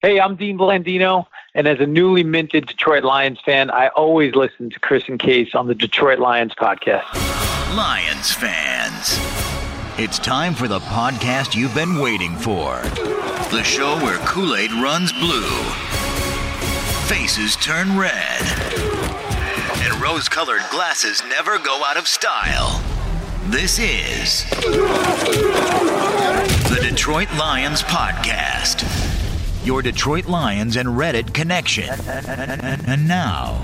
Hey, I'm Dean Blandino, and as a newly minted Detroit Lions fan, I always listen to Chris and Case on the Detroit Lions podcast. Lions fans, it's time for the podcast you've been waiting for. The show where Kool Aid runs blue, faces turn red, and rose colored glasses never go out of style. This is the Detroit Lions Podcast, your Detroit Lions and Reddit connection. And now,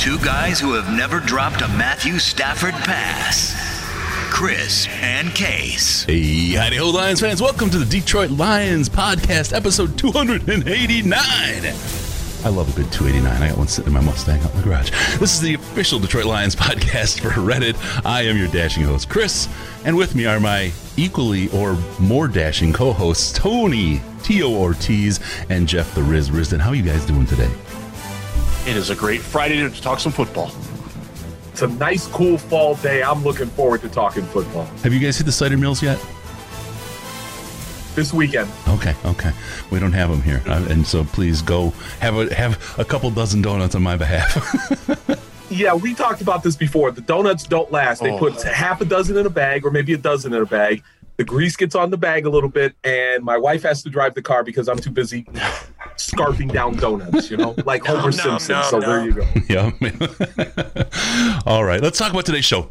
two guys who have never dropped a Matthew Stafford pass Chris and Case. Hey, howdy ho, Lions fans. Welcome to the Detroit Lions Podcast, episode 289. I love a good 289. I got one sitting in my Mustang out in the garage. This is the official Detroit Lions podcast for Reddit. I am your dashing host, Chris, and with me are my equally or more dashing co hosts, Tony T.O. Ortiz and Jeff the Riz Risdon. How are you guys doing today? It is a great Friday to talk some football. It's a nice, cool fall day. I'm looking forward to talking football Have you guys hit the cider mills yet? This weekend. Okay, okay. We don't have them here, and so please go have a have a couple dozen donuts on my behalf. Yeah, we talked about this before. The donuts don't last. They Oh. put half a dozen in a bag or maybe a dozen in a bag. The grease gets on the bag a little bit, and my wife has to drive the car because I'm too busy scarfing down donuts, you know, like Homer no, Simpson. no, so no. there you go. yeah. All right, let's talk about today's show.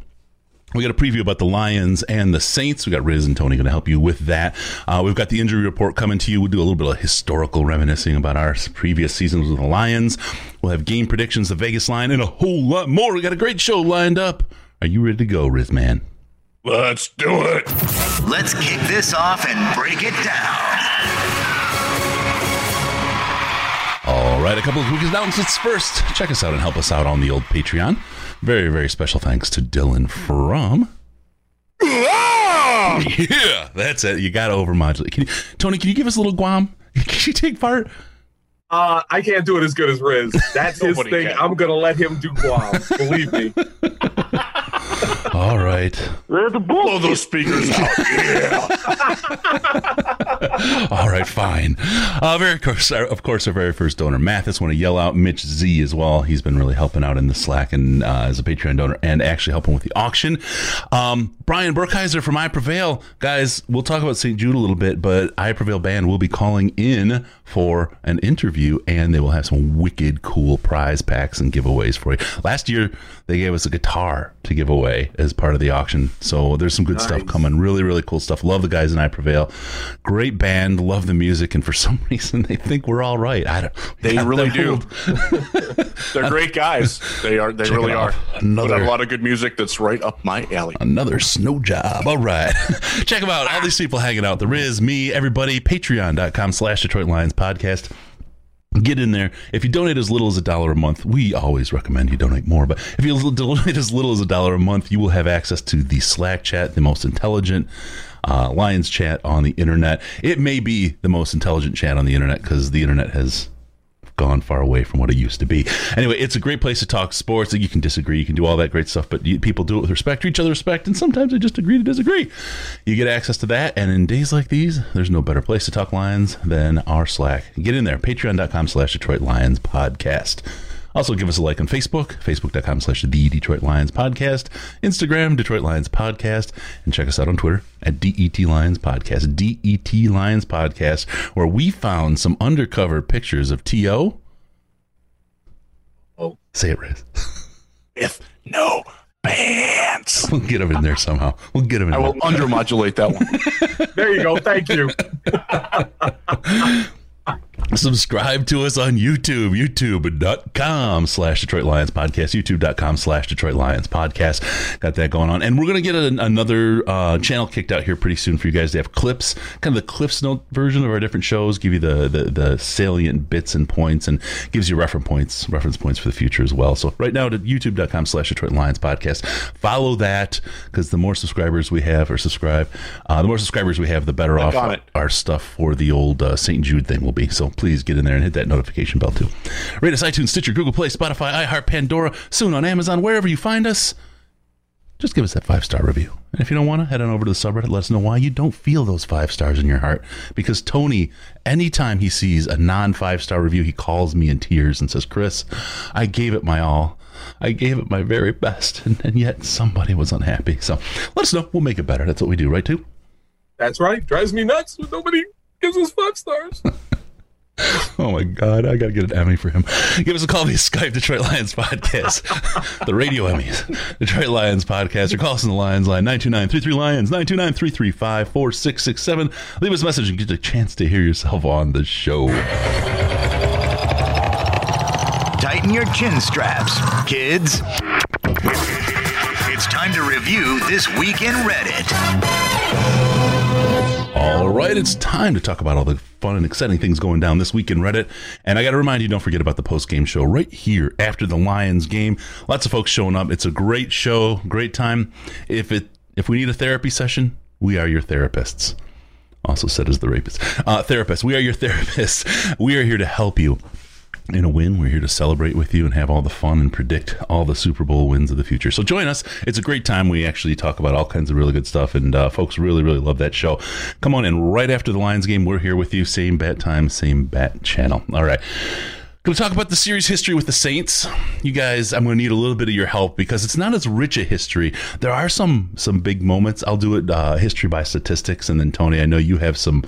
We got a preview about the Lions and the Saints. We got Riz and Tony going to help you with that. Uh, we've got the injury report coming to you. We'll do a little bit of historical reminiscing about our previous seasons with the Lions. We'll have game predictions, the Vegas line, and a whole lot more. We got a great show lined up. Are you ready to go, Riz man? Let's do it. Let's kick this off and break it down. All right, a couple of quick announcements first. Check us out and help us out on the old Patreon. Very, very special thanks to Dylan from. Yeah, that's it. You got to overmodulate. Can you, Tony, can you give us a little Guam? Can you take part? Uh, I can't do it as good as Riz. That's his thing. can. I'm going to let him do Guam. Believe me. All right. Blow those speakers out. Yeah. All right, fine. Uh, very of course, our, of course, our very first donor, Mathis. Want to yell out Mitch Z as well. He's been really helping out in the Slack and uh, as a Patreon donor, and actually helping with the auction. Um, Brian Burkheiser from I Prevail, guys. We'll talk about St. Jude a little bit, but I Prevail band will be calling in for an interview, and they will have some wicked cool prize packs and giveaways for you. Last year, they gave us a guitar to give away as part of the auction, so there's some good stuff coming. Really, really cool stuff. Love the guys in I Prevail. Great band. Love the music, and for some reason, they think we're all right. I don't. They really do. They're great guys. They are. They Check really are. Another- a lot of good music that's right up my alley. Another snow job. All right. Check them out. All these people hanging out. The Riz, me, everybody. Patreon.com slash Detroit Lions podcast. Get in there. If you donate as little as a dollar a month, we always recommend you donate more. But if you donate as little as a dollar a month, you will have access to the Slack chat, the most intelligent uh, Lions chat on the internet. It may be the most intelligent chat on the internet because the internet has gone far away from what it used to be. Anyway, it's a great place to talk sports. You can disagree, you can do all that great stuff, but you, people do it with respect to each other, respect, and sometimes they just agree to disagree. You get access to that, and in days like these, there's no better place to talk Lions than our Slack. Get in there, patreon.com slash Detroit Lions podcast. Also, give us a like on Facebook, facebook.com slash the Detroit Lions podcast, Instagram, Detroit Lions podcast, and check us out on Twitter at DET Lions podcast, DET Lions podcast, where we found some undercover pictures of T.O. Oh. Say it, Riz. If no pants, We'll get him in there somehow. We'll get him in I will undermodulate that one. There you go. Thank you. Subscribe to us on YouTube, youtube.com slash Detroit Lions Podcast, youtube.com slash Detroit Lions Podcast. Got that going on. And we're going to get a, another uh, channel kicked out here pretty soon for you guys to have clips, kind of the Cliffs Note version of our different shows, give you the, the, the salient bits and points and gives you reference points, reference points for the future as well. So right now to youtube.com slash Detroit Lions Podcast. Follow that because the more subscribers we have or subscribe, uh, the more subscribers we have, the better off on our stuff for the old uh, St. Jude thing will be. So please get in there and hit that notification bell too. Rate us iTunes, Stitcher, Google Play, Spotify, iHeart, Pandora, soon on Amazon, wherever you find us. just give us that five star review. And if you don't want to, head on over to the subreddit. Let us know why you don't feel those five stars in your heart. Because Tony, anytime he sees a non five star review, he calls me in tears and says, Chris, I gave it my all. I gave it my very best. And, and yet somebody was unhappy. So let us know. We'll make it better. That's what we do, right, too? That's right. Drives me nuts when nobody gives us five stars. Oh my God, I gotta get an Emmy for him. Give us a call via Skype, Detroit Lions Podcast, the Radio Emmys, Detroit Lions Podcast, or call us the Lions line 929 Lions 929 335 4667. Leave us a message and get a chance to hear yourself on the show. Tighten your chin straps, kids. It's time to review this week in Reddit. All right, it's time to talk about all the fun and exciting things going down this week in Reddit. And I got to remind you, don't forget about the post game show right here after the Lions game. Lots of folks showing up. It's a great show, great time. If it if we need a therapy session, we are your therapists. Also said as the rapist. Uh, therapist, we are your therapists. We are here to help you in a win. We're here to celebrate with you and have all the fun and predict all the Super Bowl wins of the future. So join us. It's a great time. We actually talk about all kinds of really good stuff, and uh, folks really, really love that show. Come on in right after the Lions game. We're here with you. Same bat time, same bat channel. All right. Going to talk about the series history with the Saints. You guys, I'm going to need a little bit of your help because it's not as rich a history. There are some some big moments. I'll do it uh, history by statistics, and then Tony, I know you have some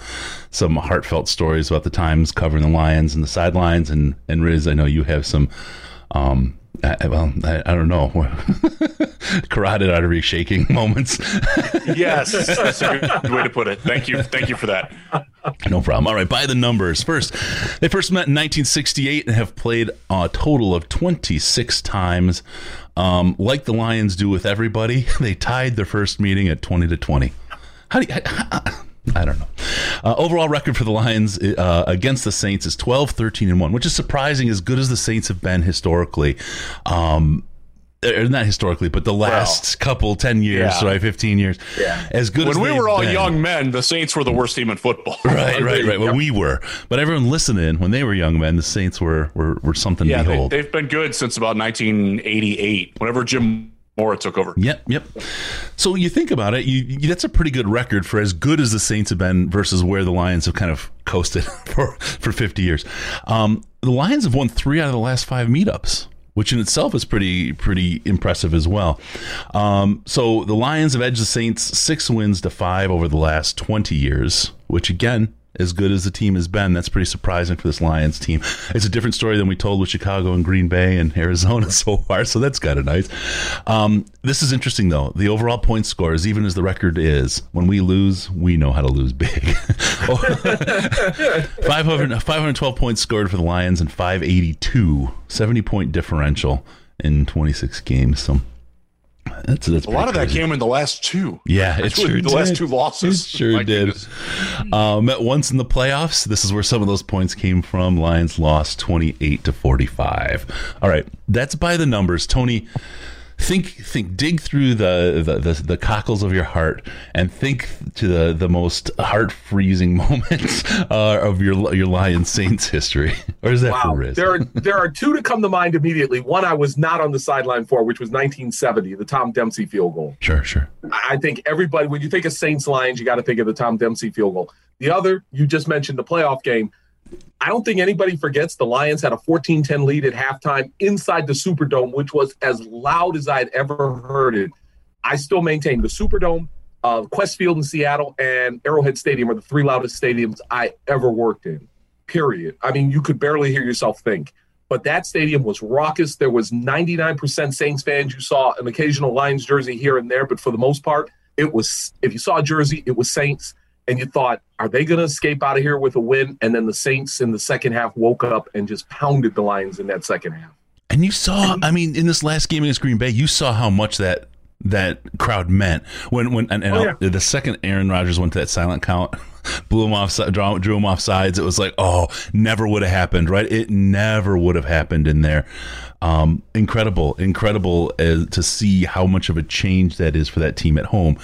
some heartfelt stories about the times covering the Lions and the sidelines, and and Riz, I know you have some. Um, I, well, I, I, don't know, carotid artery shaking moments. yes, that's a good way to put it. Thank you, thank you for that. No problem. All right, by the numbers. First, they first met in 1968 and have played a total of 26 times. Um, like the Lions do with everybody, they tied their first meeting at 20 to 20. How do you? I don't know. Uh, overall record for the Lions uh, against the Saints is 12, 13, and 1, which is surprising as good as the Saints have been historically. Um, er, not historically, but the last well, couple, 10 years, yeah. right, 15 years. Yeah. As good when as we were all been. young men, the Saints were the worst team in football. Right, right, right. Well, we were. But everyone listening, when they were young men, the Saints were were, were something yeah, to behold. They, they've been good since about 1988, whenever Jim Mora took over. Yep, yep. So you think about it, you, you, that's a pretty good record for as good as the Saints have been versus where the Lions have kind of coasted for for 50 years. Um, the Lions have won three out of the last five meetups. Which in itself is pretty pretty impressive as well. Um, so the Lions have edged the Saints six wins to five over the last twenty years, which again as good as the team has been, that's pretty surprising for this Lions team. It's a different story than we told with Chicago and Green Bay and Arizona so far, so that's kind of nice. Um, this is interesting, though. The overall point scores, even as the record is, when we lose, we know how to lose big. 500, 512 points scored for the Lions and 582, 70 point differential in 26 games. So that's, that's a lot of crazy. that came in the last two. Yeah, it sure the did. last two losses. It sure My did. Uh, met once in the playoffs. This is where some of those points came from. Lions lost twenty eight to forty five. All right, that's by the numbers. Tony, think think dig through the the, the, the cockles of your heart and think to the the most heart freezing moments uh, of your your Lions Saints history. Or is that wow. for Riz? There are there are two to come to mind immediately. One I was not on the sideline for, which was 1970, the Tom Dempsey field goal. Sure, sure. I think everybody, when you think of Saints Lions, you got to think of the Tom Dempsey field goal. The other, you just mentioned the playoff game. I don't think anybody forgets the Lions had a 14 10 lead at halftime inside the Superdome, which was as loud as I'd ever heard it. I still maintain the Superdome, uh, Qwest Field in Seattle, and Arrowhead Stadium are the three loudest stadiums I ever worked in, period. I mean, you could barely hear yourself think. But that stadium was raucous. There was 99% Saints fans. You saw an occasional Lions jersey here and there, but for the most part, it was, if you saw a jersey, it was Saints and you thought, are they going to escape out of here with a win? And then the Saints in the second half woke up and just pounded the Lions in that second half. And you saw, I mean, in this last game against Green Bay, you saw how much that that crowd meant when when and, and Oh, yeah. the second Aaron Rodgers went to that silent count, blew him off, drew, drew him off sides. It was like, oh, never would have happened, right? It never would have happened in there. Um, incredible, incredible uh, to see how much of a change that is for that team at home.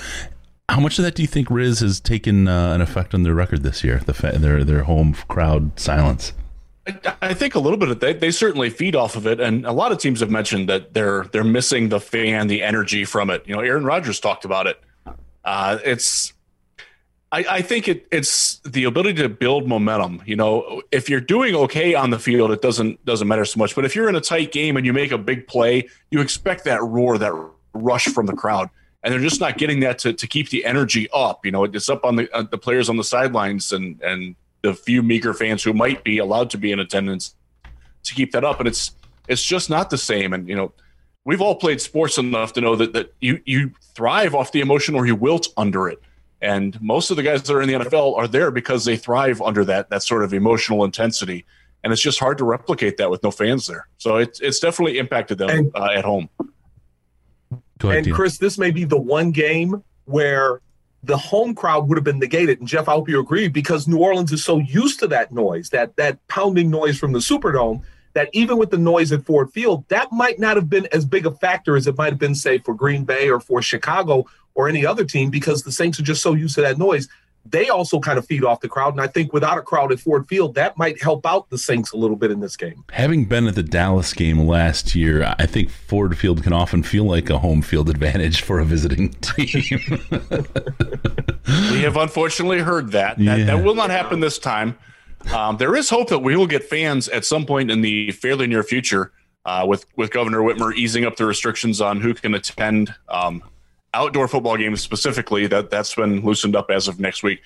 How much of that do you think Riz has taken uh, an effect on their record this year? The fa- their their home crowd silence. I think a little bit of they they certainly feed off of it, and a lot of teams have mentioned that they're they're missing the fan, the energy from it. You know, Aaron Rodgers talked about it. Uh, it's I, I think it, it's the ability to build momentum. You know, if you're doing okay on the field, it doesn't doesn't matter so much. But if you're in a tight game and you make a big play, you expect that roar, that rush from the crowd, and they're just not getting that to, to keep the energy up. You know, it's up on the uh, the players on the sidelines and and the few meager fans who might be allowed to be in attendance to keep that up. And it's it's just not the same. And you know, we've all played sports enough to know that that you you thrive off the emotion or you wilt under it. And most of the guys that are in the NFL are there because they thrive under that that sort of emotional intensity. And it's just hard to replicate that with no fans there. So it's it's definitely impacted them uh, at home. Go ahead, and. Chris, this may be the one game where the home crowd would have been negated. And Jeff, I hope you agree because New Orleans is so used to that noise, that that pounding noise from the Superdome, that even with the noise at Ford Field, that might not have been as big a factor as it might have been, say, for Green Bay or for Chicago or any other team, because the Saints are just so used to that noise. They also kind of feed off the crowd. And I think without a crowd at Ford Field, that might help out the Saints a little bit in this game. Having been at the Dallas game last year, I think Ford Field can often feel like a home field advantage for a visiting team. We have unfortunately heard that. That, Yeah. that will not happen this time. Um, there is hope that we will get fans at some point in the fairly near future, uh, with with Governor Whitmer easing up the restrictions on who can attend um, outdoor football games specifically. That that's been loosened up as of next week.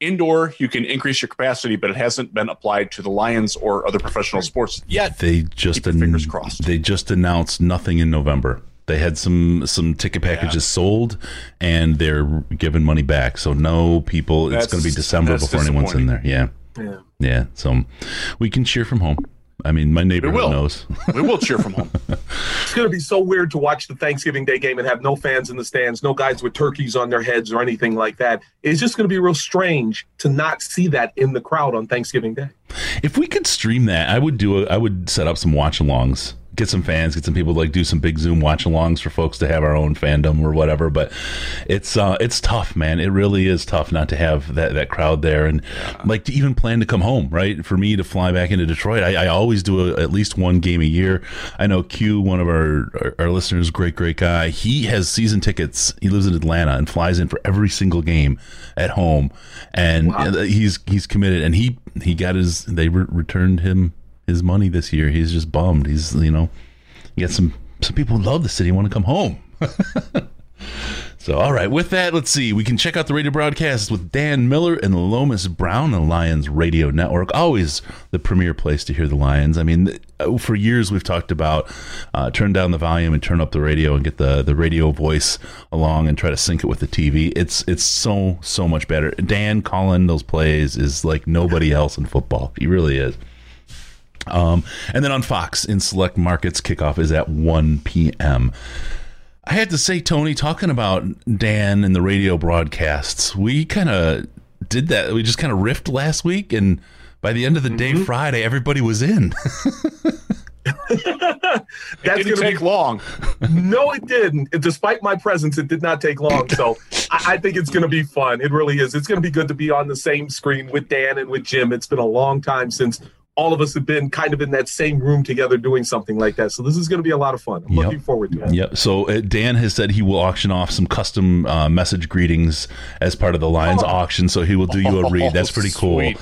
Indoor, you can increase your capacity, but it hasn't been applied to the Lions or other professional sports yet. they just Keep your fingers crossed. they just announced nothing in November. They had some some ticket packages sold, and they're giving money back. So no people. it's going to be December before anyone's in there. Yeah, Yeah. yeah. So we can cheer from home. I mean, my neighborhood will. knows. we will cheer from home. It's going to be so weird to watch the Thanksgiving Day game and have no fans in the stands, no guys with turkeys on their heads or anything like that. It's just going to be real strange to not see that in the crowd on Thanksgiving Day. If we could stream that, I would do. A, I would set up some watch-alongs, get some fans, get some people to like do some big Zoom watch-alongs for folks to have our own fandom or whatever. But it's uh, it's tough, man. It really is tough not to have that that crowd there, and like to even plan to come home. Right for me to fly back into Detroit, I, I always do a, at least one game a year. I know Q, one of our, our our listeners, great great guy. He has season tickets. He lives in Atlanta and flies in for every single game at home, and he's he's committed. And he he got his they re- returned him his money this year. He's just bummed. He's you know, you got some some people love the city want to come home. So, all right, with that, let's see. We can check out the radio broadcasts with Dan Miller and Lomas Brown, the Lions Radio Network. Always the premier place to hear the Lions. I mean, for years we've talked about uh, turn down the volume and turn up the radio and get the, the radio voice along and try to sync it with the TV. It's it's so so much better. Dan calling those plays is like nobody else in football. He really is. Um, and then on Fox in select markets, kickoff is at 1 p.m. I had to say, Tony, talking about Dan and the radio broadcasts, we kind of did that. We just kind of riffed last week, and by the end of the day, Friday, everybody was in. That's It going didn't to take be long. no, it didn't. Despite my presence, it did not take long. So I, I think it's going to be fun. It really is. It's going to be good to be on the same screen with Dan and with Jim. It's been a long time since all of us have been kind of in that same room together doing something like that. So this is going to be a lot of fun. I'm Yep. looking forward to it. Yep. So uh, Dan has said he will auction off some custom uh, message greetings as part of the Lions auction. So he will do you a read. That's pretty cool.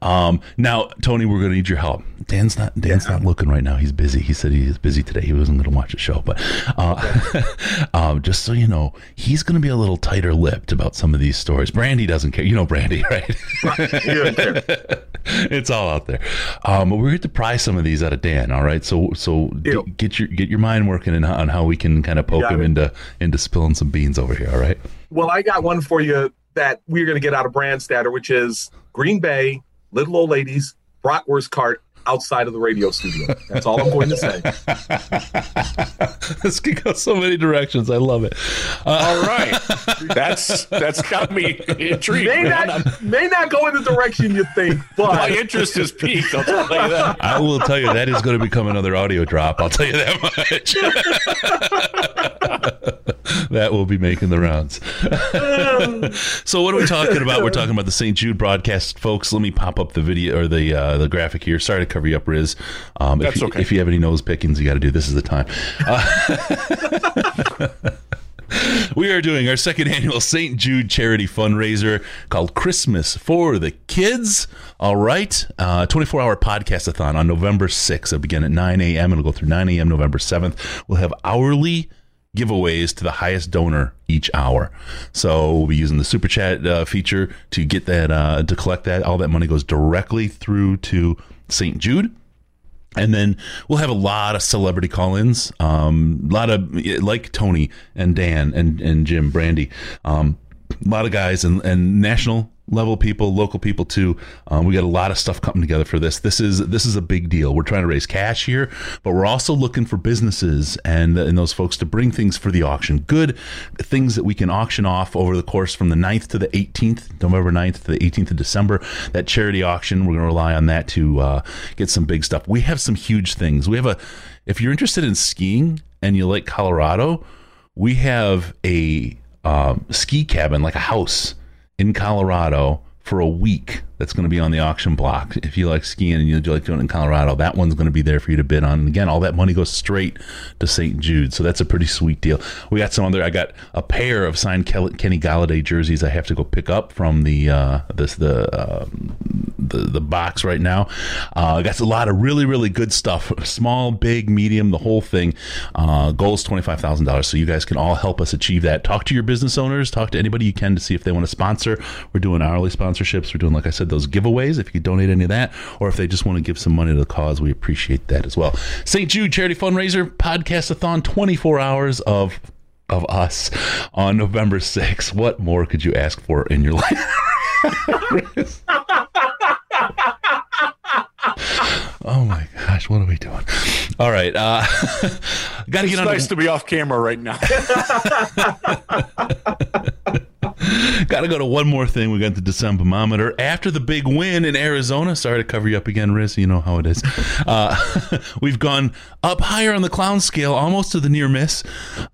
Um, now, Tony, we're going to need your help. Dan's not Dan's not looking right now. He's busy. He said he is busy today. He wasn't going to watch the show, but uh, um, just so you know, he's going to be a little tighter lipped about some of these stories. Brandy doesn't care. You know Brandy, right? Yeah. it's all out there. Um, but we're going to pry some of these out of Dan. All right, so so d- get your get your mind working in, on how we can kind of poke him it. into into spilling some beans over here. All right. Well, I got one for you that we're going to get out of Brandstatter, which is Green Bay, Little Old Ladies, Bratwurst Cart outside of the radio studio. That's all I'm going to say. this could go so many directions. I love it. Uh, All right, that's that's got me intrigued. May not, may not go in the direction you think, but My interest is piqued. I'll tell you that. I will tell you that is going to become another audio drop. I'll tell you that much. that will be making the rounds. so what are we talking about? We're talking about the St. Jude broadcast, folks. Let me pop up the video or the uh, the graphic here. Sorry to cover you up, Riz. Um, if, That's you, okay. if you have any nose pickings, you got to do this is the time. Uh, we are doing our second annual St. Jude charity fundraiser called Christmas for the Kids. All right. Uh, 24 hour podcast a thon on November 6th. It'll begin at 9 a.m. and It'll go through 9 a.m. November 7th. We'll have hourly giveaways to the highest donor each hour. So we'll be using the super chat uh, feature to get that, uh, to collect that. All that money goes directly through to St. Jude. And then we'll have a lot of celebrity call-ins, um, a lot of like Tony and Dan and and Jim Brandy, um, a lot of guys and, and national level people, local people too. Um, we got a lot of stuff coming together for this. This is this is a big deal. We're trying to raise cash here, but we're also looking for businesses and and those folks to bring things for the auction. Good things that we can auction off over the course from the 9th to the 18th, November 9th to the 18th of December. That charity auction, we're going to rely on that to uh, get some big stuff. We have some huge things. We have a if you're interested in skiing and you like Colorado, we have a um, ski cabin like a house in Colorado for a week that's going to be on the auction block. If you like skiing and you like doing it in Colorado, that one's going to be there for you to bid on. And again, all that money goes straight to St. Jude. So that's a pretty sweet deal. We got some other, I got a pair of signed Kenny Golladay jerseys I have to go pick up from the, uh, this, the, uh, the, the box right now. Uh, got a lot of really, really good stuff. Small, big, medium, the whole thing. Uh, goal is $25,000. So you guys can all help us achieve that. Talk to your business owners, talk to anybody you can to see if they want to sponsor. We're doing hourly sponsorships. We're doing, like I said, those giveaways. If you donate any of that, or if they just want to give some money to the cause, we appreciate that as well. St. Jude Charity Fundraiser Podcast-a-thon, 24 hours of of us on November 6th. What more could you ask for in your life? oh my gosh, what are we doing? All right, uh, got to It's get on. nice to be off camera right now. Got to go to one more thing. We got the Decembermometer after the big win in Arizona. Sorry to cover you up again, Riz. You know how it is. Uh, we've gone up higher on the clown scale, almost to the near miss.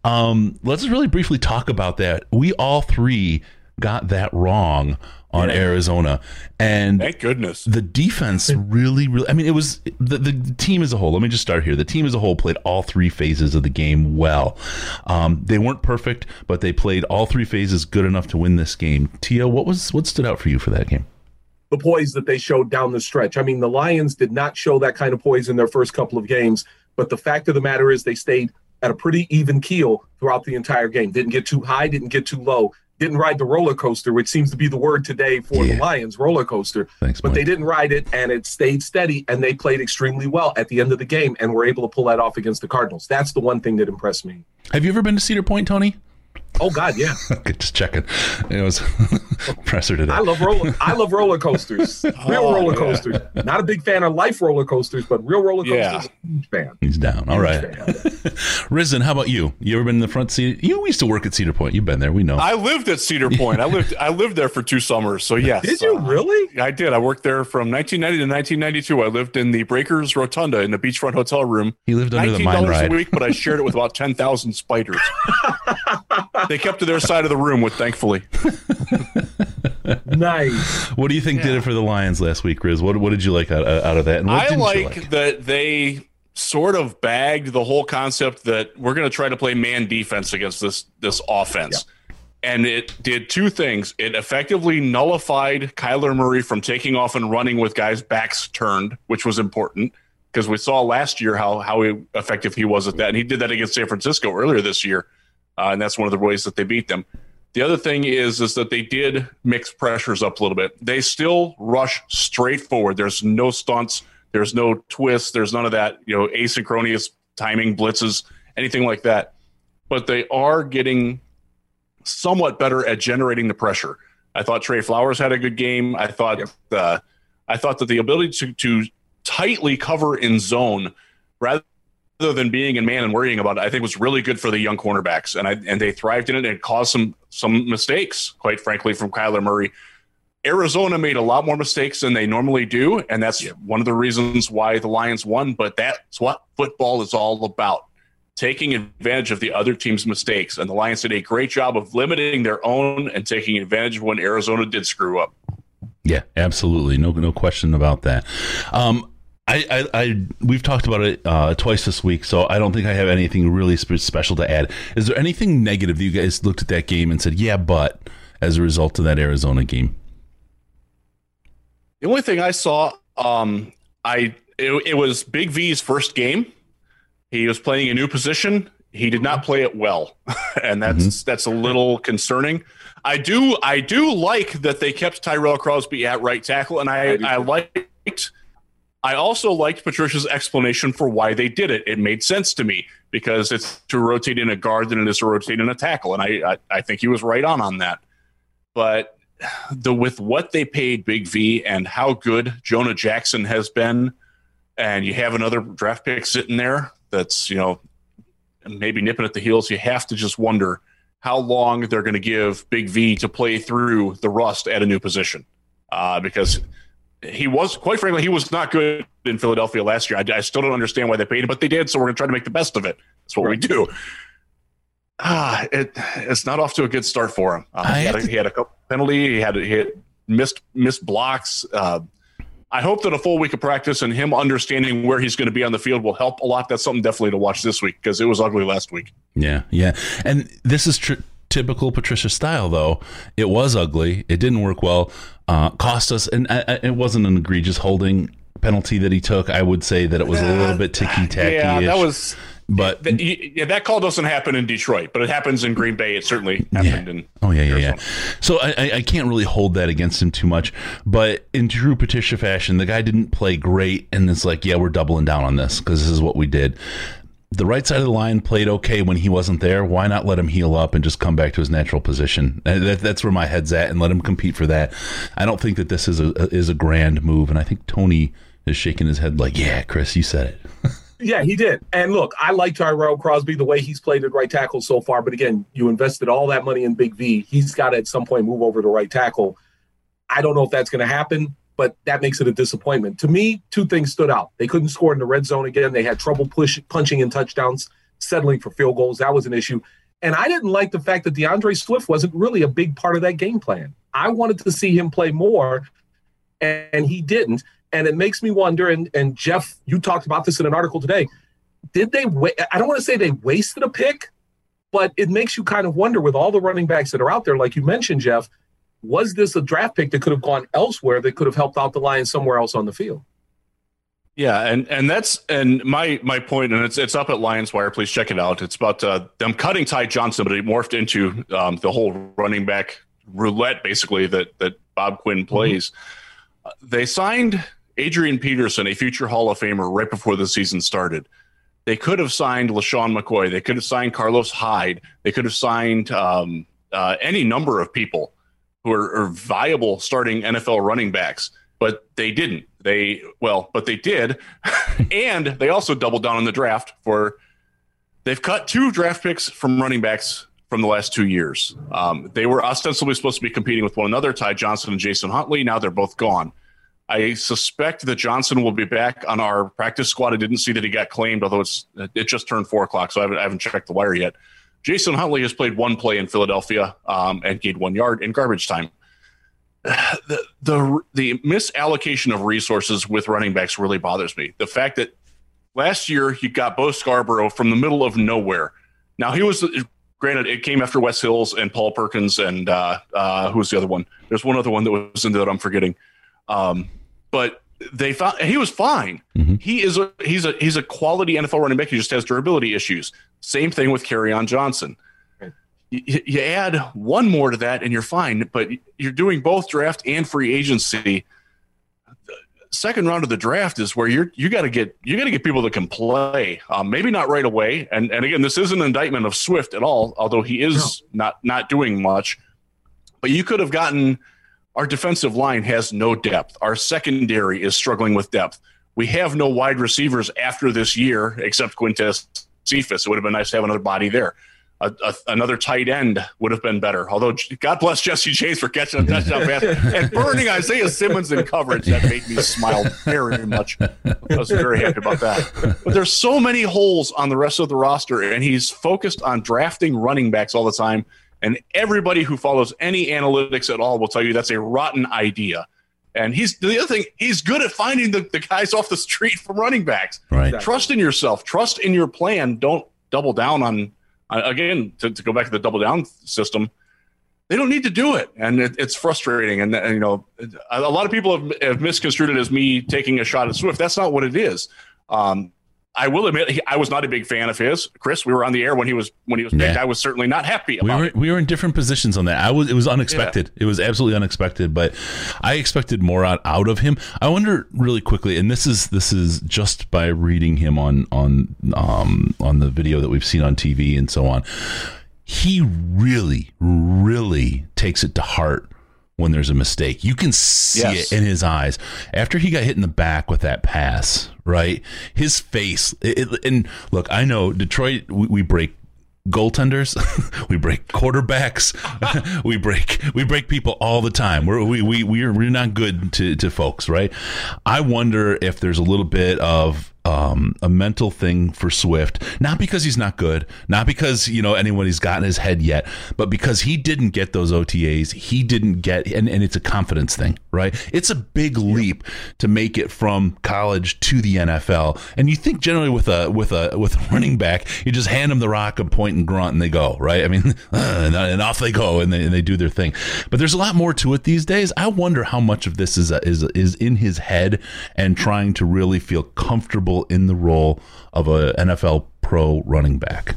Um, let's really briefly talk about that. We all three got that wrong on Arizona, and Thank goodness. the defense really, really. I mean, it was the, the team as a whole. Let me just start here. The team as a whole played all three phases of the game well. Um, they weren't perfect, but they played all three phases good enough to win this game. T.O., what was what stood out for you for that game? the poise that they showed down the stretch. I mean, the Lions did not show that kind of poise in their first couple of games, but the fact of the matter is they stayed at a pretty even keel throughout the entire game. Didn't get too high, didn't get too low, didn't ride the roller coaster, which seems to be the word today for Yeah. the Lions, roller coaster. Thanks, But Mike. they didn't ride it and it stayed steady and they played extremely well at the end of the game and were able to pull that off against the Cardinals. That's the one thing that impressed me. Have you ever been to Cedar Point, Tony? Oh God, yeah. Okay, just checking. It was presser today. I love roller. I love roller coasters. Real Oh, roller yeah. coasters. Not a big fan of life roller coasters, but real roller coasters. Huge fan. He's down. All right. Huge. Risdon. How about you? You ever been in the front seat? You used to work at Cedar Point. You've been there. We know. I lived at Cedar Point. I lived I lived there for two summers. So yes. Did you uh, really? I did. I worked there from 1990 to 1992. I lived in the Breakers Rotunda in the beachfront hotel room. he lived under the mine dollars a ride. week, but I shared it with about ten thousand spiders. They kept to their side of the room with thankfully. Nice. What do you think did it for the Lions last week, Riz? What What did you like out, out of that? And what I didn't you like, that they sort of bagged the whole concept that we're going to try to play man defense against this this offense. And it did two things. It effectively nullified Kyler Murray from taking off and running with guys' backs turned, which was important because we saw last year how how effective he was at that. And he did that against San Francisco earlier this year. Uh, and that's one of the ways that they beat them. The other thing is is that they did mix pressures up a little bit. They still rush straight forward. There's no stunts. There's no twists. There's none of that. You know, asynchronous timing blitzes, anything like that. But they are getting somewhat better at generating the pressure. I thought Trey Flowers had a good game. I thought uh, I thought that the ability to to tightly cover in zone rather than being in man and worrying about it, I think was really good for the young cornerbacks, and I and they thrived in it and caused some some mistakes, quite frankly, from Kyler Murray. Arizona made a lot more mistakes than they normally do, and that's one of the reasons why the Lions won. But that's what football is all about: taking advantage of the other team's mistakes. And the Lions did a great job of limiting their own and taking advantage of when Arizona did screw up. Yeah, absolutely. No, no question about that. Um, I, I, I, we've talked about it uh, twice this week, so I don't think I have anything really spe- special to add. Is there anything negative that you guys looked at that game and said, "Yeah, but," as a result of that Arizona game? The only thing I saw, um, I it, it was Big V's first game. He was playing a new position. He did not play it well, and that's mm-hmm. that's a little concerning. I do I do like that they kept Tyrell Crosby at right tackle, and I I, I liked. I also liked Patricia's explanation for why they did it. It made sense to me because it's to rotate in a guard than it is to rotate in a tackle, and I I, I think he was right on on that. But the with what they paid Big V and how good Jonah Jackson has been, and you have another draft pick sitting there that's you know maybe nipping at the heels, you have to just wonder how long they're going to give Big V to play through the rust at a new position, uh, because he was quite frankly he was not good in Philadelphia last year. I, I, still don't understand why they paid him, but they did, so we're going to try to make the best of it. That's what right. we do. Ah, it, it's not off to a good start for him. Uh, he, had a, he, had a, couple penalty. He had, he had missed missed blocks. Uh, I hope that a full week of practice and him understanding where he's going to be on the field will help a lot. That's something definitely to watch this week because it was ugly last week. Yeah, yeah, and this is tr- typical Patricia style, though. It was ugly. It didn't work well. Uh, cost us, and uh, uh it wasn't an egregious holding penalty that he took. I would say that it was a little bit ticky tacky. Yeah, that was but that, yeah, that call doesn't happen in Detroit, but it happens in Green Bay. It certainly happened yeah. in. Oh yeah, yeah, Arizona. yeah. So I, I can't really hold that against him too much. But in true Patricia fashion, the guy didn't play great, and it's like, yeah, we're doubling down on this because this is what we did. The right side of the line played okay when he wasn't there. Why not let him heal up and just come back to his natural position? That, that's where my head's at, and let him compete for that. I don't think that this is a is a grand move, and I think Tony is shaking his head like, yeah, Chris, you said it. Yeah, he did. And look, I like Tyrell Crosby the way he's played at right tackle so far. But again, you invested all that money in Big V. He's got to at some point move over to right tackle. I don't know if that's going to happen, but that makes it a disappointment. To me, two things stood out. They couldn't score in the red zone again. They had trouble push, punching in touchdowns, settling for field goals. That was an issue. And I didn't like the fact that D'Andre Swift wasn't really a big part of that game plan. I wanted to see him play more, and he didn't. And it makes me wonder, and, and Jeff, you talked about this in an article today. Did they, wa- I don't want to say they wasted a pick, but it makes you kind of wonder with all the running backs that are out there, like you mentioned, Jeff, was this a draft pick that could have gone elsewhere that could have helped out the Lions somewhere else on the field? Yeah, and and that's and my my point, and it's it's up at Lions Wire. Please check it out. It's about uh, them cutting Ty Johnson, but it morphed into um, the whole running back roulette, basically that that Bob Quinn plays. Mm-hmm. Uh, they signed Adrian Peterson, a future Hall of Famer, right before the season started. They could have signed LeSean McCoy. They could have signed Carlos Hyde. They could have signed um, uh, any number of people who are, are, viable starting NFL running backs, but they didn't. They well, but they did, and they also doubled down on the draft for. They've cut two draft picks from running backs from the last two years. Um, they were ostensibly supposed to be competing with one another, Ty Johnson and Jason Huntley. Now they're both gone. I suspect that Johnson will be back on our practice squad. I didn't see that he got claimed, although it's it just turned four o'clock, so I haven't, I haven't checked the wire yet. Jason Huntley has played one play in Philadelphia um, and gained one yard in garbage time. The, the the misallocation of resources with running backs really bothers me. The fact that last year you got Bo Scarborough from the middle of nowhere. Now he was granted it came after Wes Hills and Paul Perkins and uh, uh, who was the other one? There's one other one that was in there that I'm forgetting. Um, but they found he was fine. Mm-hmm. He is a he's a he's a quality NFL running back. He just has durability issues. Same thing with Kerryon Johnson. You, you, add one more to that, and you're fine. But you're doing both draft and free agency. The second round of the draft is where you're you got to get you got to get people that can play. Um, maybe not right away. And and again, this is an indictment of Swift at all, although he is no. not not doing much. But you could have gotten our defensive line has no depth. Our secondary is struggling with depth. We have no wide receivers after this year except Quintez Cephus. It would have been nice to have another body there. a, a, another tight end would have been better. Although God bless Jesse James for catching a touchdown pass and burning Isaiah Simmons in coverage. That made me smile very much. I was very happy about that. But there's so many holes on the rest of the roster, and he's focused on drafting running backs all the time. And everybody who follows any analytics at all will tell you that's a rotten idea. And he's the other thing, he's good at finding the, the guys off the street from running backs. Right. Trust in yourself, trust in your plan. Don't double down on again, to, to, go back to the double down system, they don't need to do it, and it, it's frustrating. And, and, you know, a lot of people have, have, misconstrued it as me taking a shot at Swift. That's not what it is. Um, I will admit he, I was not a big fan of his. Chris, we were on the air when he was when he was picked. Yeah. I was certainly not happy we were, it. We were in different positions on that. I was it was unexpected. Yeah. It was absolutely unexpected, but I expected more out, out of him. I wonder really quickly, and this is this is just by reading him on on um on the video that we've seen on TV and so on. He really, really takes it to heart when there's a mistake. You can see yes. it in his eyes. After he got hit in the back with that pass, right? His face. It, it, and look, I know Detroit. We, we break goaltenders, we break quarterbacks, we break we break people all the time. We're we we we're we're not good to to folks, right? I wonder if there's a little bit of um, a mental thing for Swift, not because he's not good, not because you know anyone he's got in his head yet, but because he didn't get those OTAs, he didn't get, and, and it's a confidence thing, right? It's a big leap to make it from college to the NFL, and you think generally with a with a with a running back, you just hand them the rock and point and grunt and they go, right? I mean, and off they go and they, and they do their thing. But there's a lot more to it these days. I wonder how much of this is is is in his head and trying to really feel comfortable comfortable in the role of a NFL pro running back.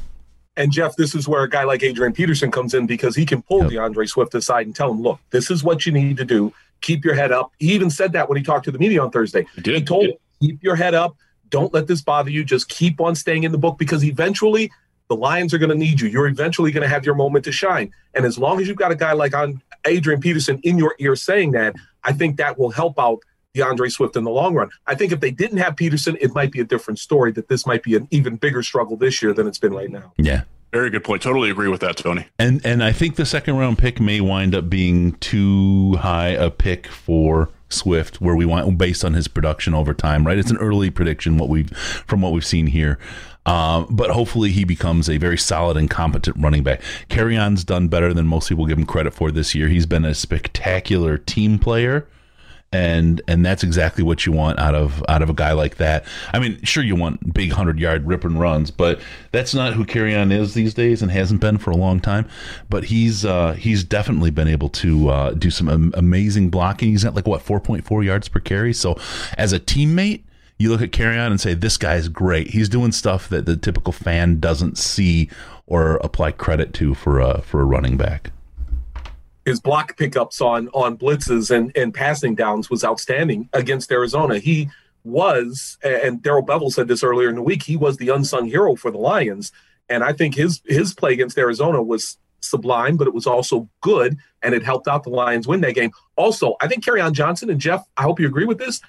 And Jeff, this is where a guy like Adrian Peterson comes in because he can pull yep. D'Andre Swift aside and tell him, look, this is what you need to do. Keep your head up. He even said that when he talked to the media on Thursday. He, he told him, keep your head up. Don't let this bother you. Just keep on staying in the book because eventually the Lions are going to need you. You're eventually going to have your moment to shine. And as long as you've got a guy like on Adrian Peterson in your ear saying that, I think that will help out D'Andre Swift in the long run. I think if they didn't have Peterson, it might be a different story. That this might be an even bigger struggle this year than it's been right now. Yeah. Very good point. Totally agree with that, Tony. And and I think the second round pick may wind up being too high a pick for Swift, where we want based on his production over time. Right, it's an early prediction what we've from what we've seen here. Um, but hopefully he becomes a very solid and competent running back. Kerryon's done better than most people give him credit for this year. He's been a spectacular team player and and that's exactly what you want out of out of a guy like that. I mean, sure you want big hundred yard rip and runs, but that's not who Kerryon is these days, and hasn't been for a long time. But he's uh, he's definitely been able to uh, do some am- amazing blocking. He's at like what four point four yards per carry. So as a teammate. You look at Kerryon and say, "This guy's great. He's doing stuff that the typical fan doesn't see or apply credit to for a for a running back." His block pickups on on blitzes and and passing downs was outstanding against Arizona. He was, and Darrell Bevell said this earlier in the week. He was the unsung hero for the Lions, and I think his his play against Arizona was sublime, but it was also good, and it helped out the Lions win that game. Also, I think Kerryon Johnson and Jeff. I hope you agree with this.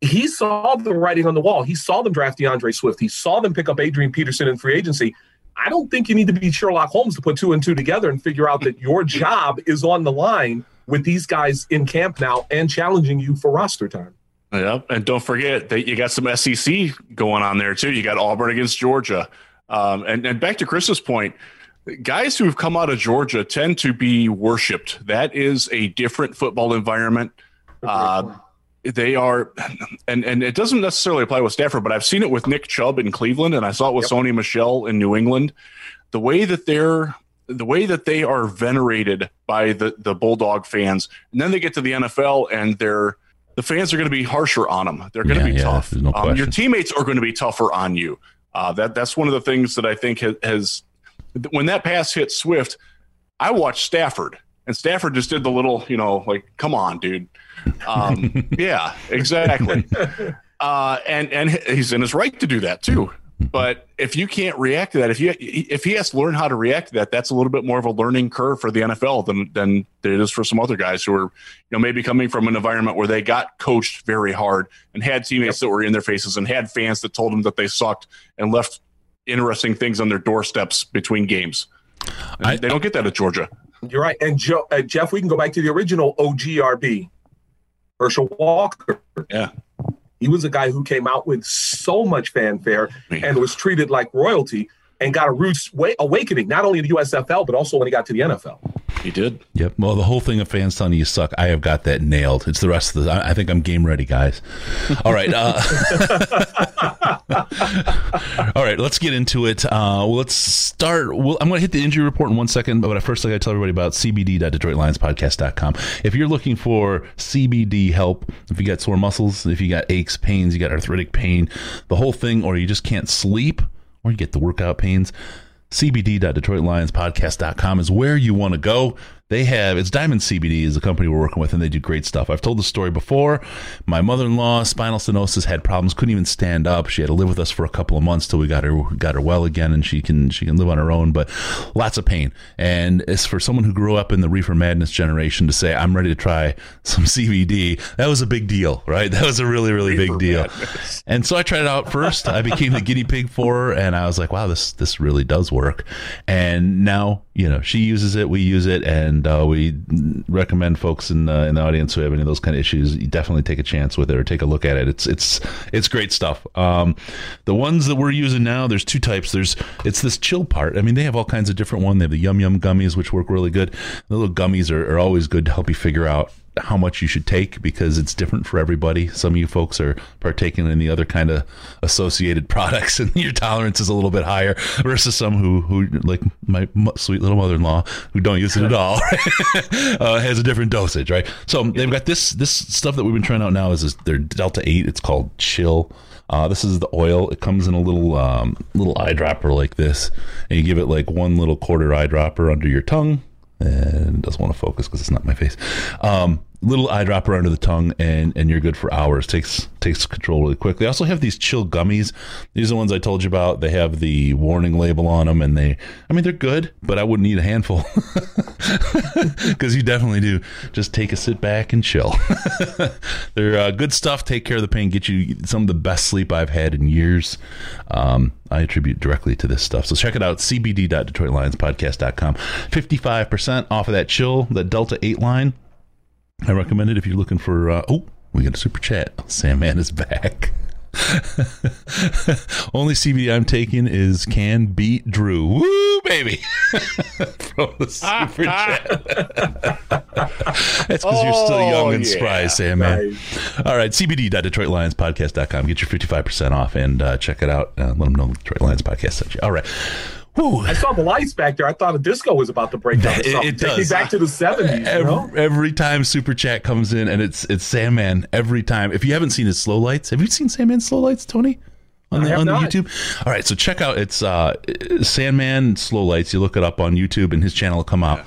He saw the writing on the wall. He saw them draft D'Andre Swift. He saw them pick up Adrian Peterson in free agency. I don't think you need to be Sherlock Holmes to put two and two together and figure out that your job is on the line with these guys in camp now and challenging you for roster time. Yeah, and don't forget that you got some SEC going on there too. You got Auburn against Georgia, um, and and back to Chris's point, guys who have come out of Georgia tend to be worshipped. That is a different football environment. Uh, they are, and and it doesn't necessarily apply with Stafford, but I've seen it with Nick Chubb in Cleveland, and I saw it with yep. Sony Michel in New England. The way that they're the way that they are venerated by the the Bulldog fans, and then they get to the NFL and they're the fans are going to be harsher on them. They're going yeah, to be yeah, tough. No um, your teammates are going to be tougher on you. Uh, that that's one of the things that I think has, has when that pass hit Swift. I watched Stafford, and Stafford just did the little, you know, like, come on, dude. Um, yeah, exactly. Uh, and and he's in his right to do that too. But if you can't react to that, if you if he has to learn how to react to that, that's a little bit more of a learning curve for the NFL than than it is for some other guys who are, you know, maybe coming from an environment where they got coached very hard and had teammates yep. that were in their faces and had fans that told them that they sucked and left interesting things on their doorsteps between games. I- they don't get that at Georgia. You're right. And Joe, uh, Jeff, we can go back to the original OGRB, Herschel Walker. Yeah. He was a guy who came out with so much fanfare Man. and was treated like royalty and got a rude wa- awakening, not only in the USFL, but also when he got to the NFL. He did. Yep. Well, the whole thing of fans telling you you suck, I have got that nailed. It's the rest of the. I I think I'm game ready, guys. All right. Uh, all right. Let's get into it. Uh, well, let's start. Well, I'm going to hit the injury report in one second, but first, I got to tell everybody about cbd.detroitlionspodcast.com. If you're looking for CBD help, if you got sore muscles, if you got aches, pains, you got arthritic pain, the whole thing, or you just can't sleep, or you get the workout pains cbd.detroitlionspodcast.com is where you want to go. They have it's Diamond CBD is the company we're working with, and they do great stuff. I've told the story before. My mother-in-law, spinal stenosis, had problems, couldn't even stand up. She had to live with us for a couple of months till we got her got her well again, and she can she can live on her own. But lots of pain, and it's for someone who grew up in the reefer madness generation to say I'm ready to try some CBD. That was a big deal, right? That was a really really Reefer big deal. madness. And so I tried it out first. I became the guinea pig for her, and I was like, "Wow, this this really does work." And now, you know, she uses it, we use it, and uh, we recommend folks in uh, in the audience who have any of those kind of issues, you definitely take a chance with it or take a look at it. It's it's it's great stuff. Um, the ones that we're using now, there's two types. There's it's this chill part. I mean, they have all kinds of different ones. They have the yum yum gummies, which work really good. The little gummies are, are always good to help you figure out how much you should take because it's different for everybody. Some of you folks are partaking in the other kind of associated products, and your tolerance is a little bit higher versus some who who like my sweet little mother-in-law who don't use it at all uh, has a different dosage, right? So they've got this this stuff that we've been trying out now is this, their Delta Eight. It's called Chill. Uh, this is the oil. It comes in a little um, little eyedropper like this, and you give it like one little quarter eyedropper under your tongue and doesn't want to focus because it's not my face. Um, little eyedropper under the tongue, and and you're good for hours. takes takes control really quick. They also have these chill gummies. These are the ones I told you about. They have the warning label on them, and they, I mean, they're good, but I wouldn't eat a handful because you definitely do. Just take a sit back and chill. they're uh, good stuff. Take care of the pain. Get you some of the best sleep I've had in years. Um, I attribute directly to this stuff. So check it out, cbd.detroitlionspodcast.com. 55% off of that chill, that Delta 8 line. I recommend it if you're looking for, uh, oh, we got a super chat. Sandman is back. Only CBD I'm taking is Can Beat Drew. Woo, baby. From the super chat. That's because you're still young Oh, and yeah. spry, Sandman. Nice. All right, cbd.detroitlionspodcast.com. Get your 55% off and uh, check it out. Uh, let them know the Detroit Lions podcast sent you. All right. Whew. I saw the lights back there. I thought a disco was about to break down. or It- something. it Take me back to the 70s. You Every, know? every time Super Chat comes in, and it's it's Sandman every time. If you haven't seen his slow lights, have you seen Sandman's slow lights, Tony? On the, on the. YouTube. All right, so check out it's uh, Sandman Slow Lights. You look it up on YouTube, and his channel will come out.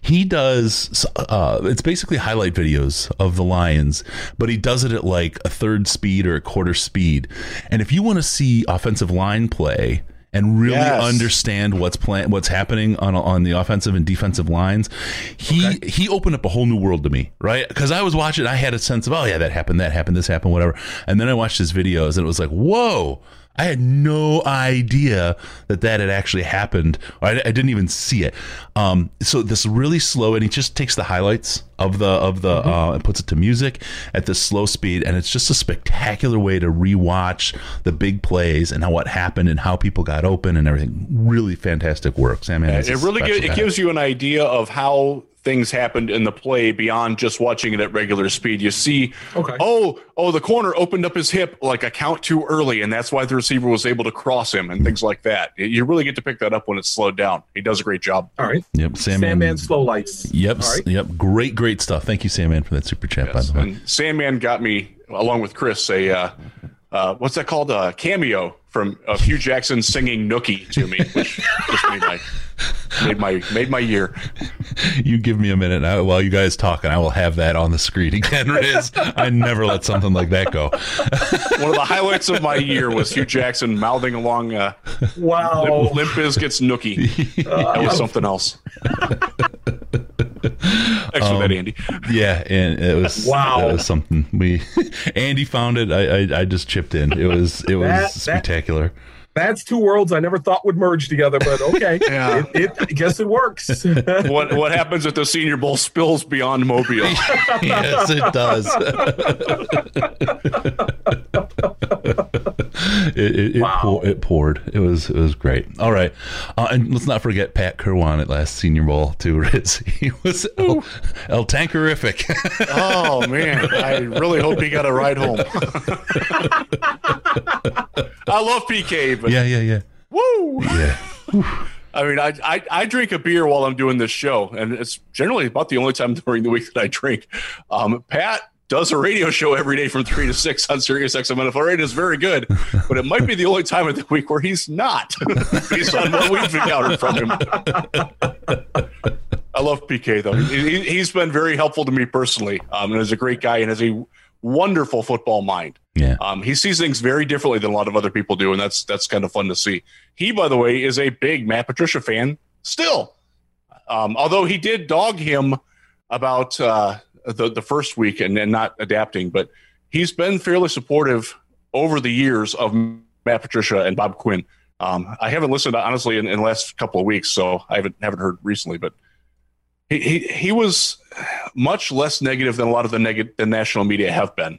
He does. Uh, it's basically highlight videos of the Lions, but he does it at like a third speed or a quarter speed. And if you want to see offensive line play and really Yes. understand what's plan- what's happening on on the offensive and defensive lines, he he opened up a whole new world to me, right? Because I was watching, I had a sense of, oh yeah, that happened, that happened, this happened, whatever. And then I watched his videos, and it was like, whoa. I had no idea that that had actually happened. I, I didn't even see it. Um, so this really slow, and he just takes the highlights of the of the uh, and puts it to music at this slow speed, and it's just a spectacular way to rewatch the big plays and how what happened and how people got open and everything. Really fantastic work, Sam. Man, It really gives, it gives you an idea of how things happened in the play beyond just watching it at regular speed. You see, Okay. oh, oh, the corner opened up his hip like a count too early, and that's why the receiver was able to cross him and things like that. You really get to pick that up when it's slowed down. He does a great job. All right. Yep, Sam. Sandman Slow Lights. Yep, All right. yep. Great, great stuff. Thank you, Sandman, for that super chat. Yes. By the way, And Sandman got me along with Chris a uh, uh, what's that called? A cameo from uh, Hue Jackson singing Nookie to me, which just made my made my made my year. you give me a minute now, while you guys talk, and I will have that on the screen again. Riz, I never let something like that go. One of the highlights of my year was Hue Jackson mouthing along uh, Wow. Limp, Limp Bizkit's Nookie. That was something else. Thanks for that, um, Andy. Yeah, and it was Wow. It was something we Andy found it. I, I I just chipped in. It was it was That- that- spectacular. That's two worlds I never thought would merge together, but okay. Yeah. it, it, I guess it works. what what happens if the Senior Bowl spills beyond Mobile? yes, it does. it it, it, Wow. pour, it poured. It was it was great. All right, uh, and let's not forget Pat Kirwan at last Senior Bowl too. Riz. He was El, El Tankerific. oh man, I really hope he got a ride home. I love PK, but yeah, yeah, yeah, woo! yeah. I mean, I, I I drink a beer while I'm doing this show, and it's generally about the only time during the week that I drink. Um, Pat does a radio show every day from three to six on Sirius XM NFL Radio. It's very good, but it might be the only time of the week where he's not, based on what we've encountered from him. I love PK though. He, he's been very helpful to me personally, um, and is a great guy and has a wonderful football mind. Yeah. Um, he sees things very differently than a lot of other people do, and that's that's kind of fun to see. He, by the way, is a big Matt Patricia fan still. Um, although he did dog him about uh, the the first week and, and not adapting, but he's been fairly supportive over the years of Matt Patricia and Bob Quinn. Um, I haven't listened honestly in, in the last couple of weeks, so I haven't haven't heard recently, but he he, he was much less negative than a lot of the negative the national media have been.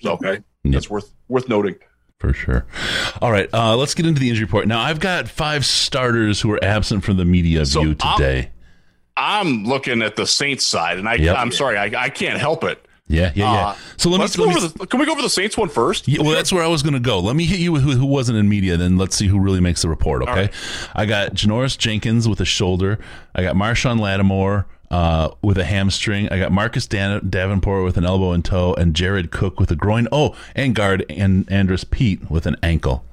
So okay. that's worth worth noting. For sure. All right, uh, let's get into the injury report. Now, I've got five starters who are absent from the media So, view I'm- today. I'm looking at the Saints side, and I, Yep. I'm sorry, I, I can't help it. Yeah, yeah, yeah. Uh, so let me, let me over the, can we go over the Saints one first? Yeah, well, that's where I was going to go. Let me hit you with who, who wasn't in media, then let's see who really makes the report. Okay, right. I got Janoris Jenkins with a shoulder. I got Marshon Lattimore uh, with a hamstring. I got Marcus Dan- Davenport with an elbow and toe, and Jared Cook with a groin. Oh, and guard and Andrus Peat with an ankle.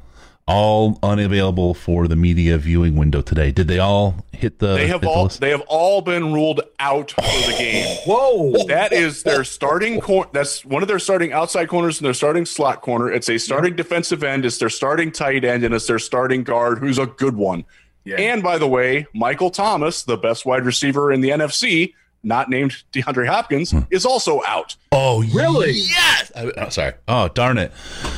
All unavailable for the media viewing window today. Did they all hit the? They have the all list? they have all been ruled out for the game. Whoa. That is their starting cor- That's one of their starting outside corners and their starting slot corner. It's a starting mm-hmm. defensive end. It's their starting tight end, and it's their starting guard, who's a good one. Yeah. And by the way, Michael Thomas, the best wide receiver in the NFC, not named DeAndre Hopkins, Hmm. is also out. Oh, Really? Yes. I, oh, sorry. Oh, darn it.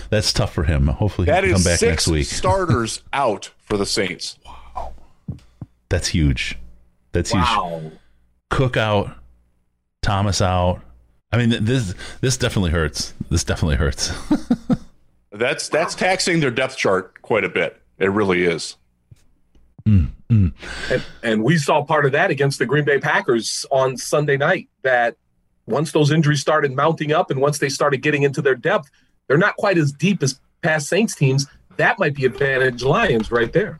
That's tough for him. Hopefully, he That can is come back six next week. starters out for the Saints. Wow, that's huge. That's huge. Cook out, Thomas out. I mean, this this definitely hurts. This definitely hurts. That's that's taxing their depth chart quite a bit. It really is. And, and we saw part of that against the Green Bay Packers on Sunday night. That once those injuries started mounting up and once they started getting into their depth, they're not quite as deep as past Saints teams. That might be advantage Lions right there.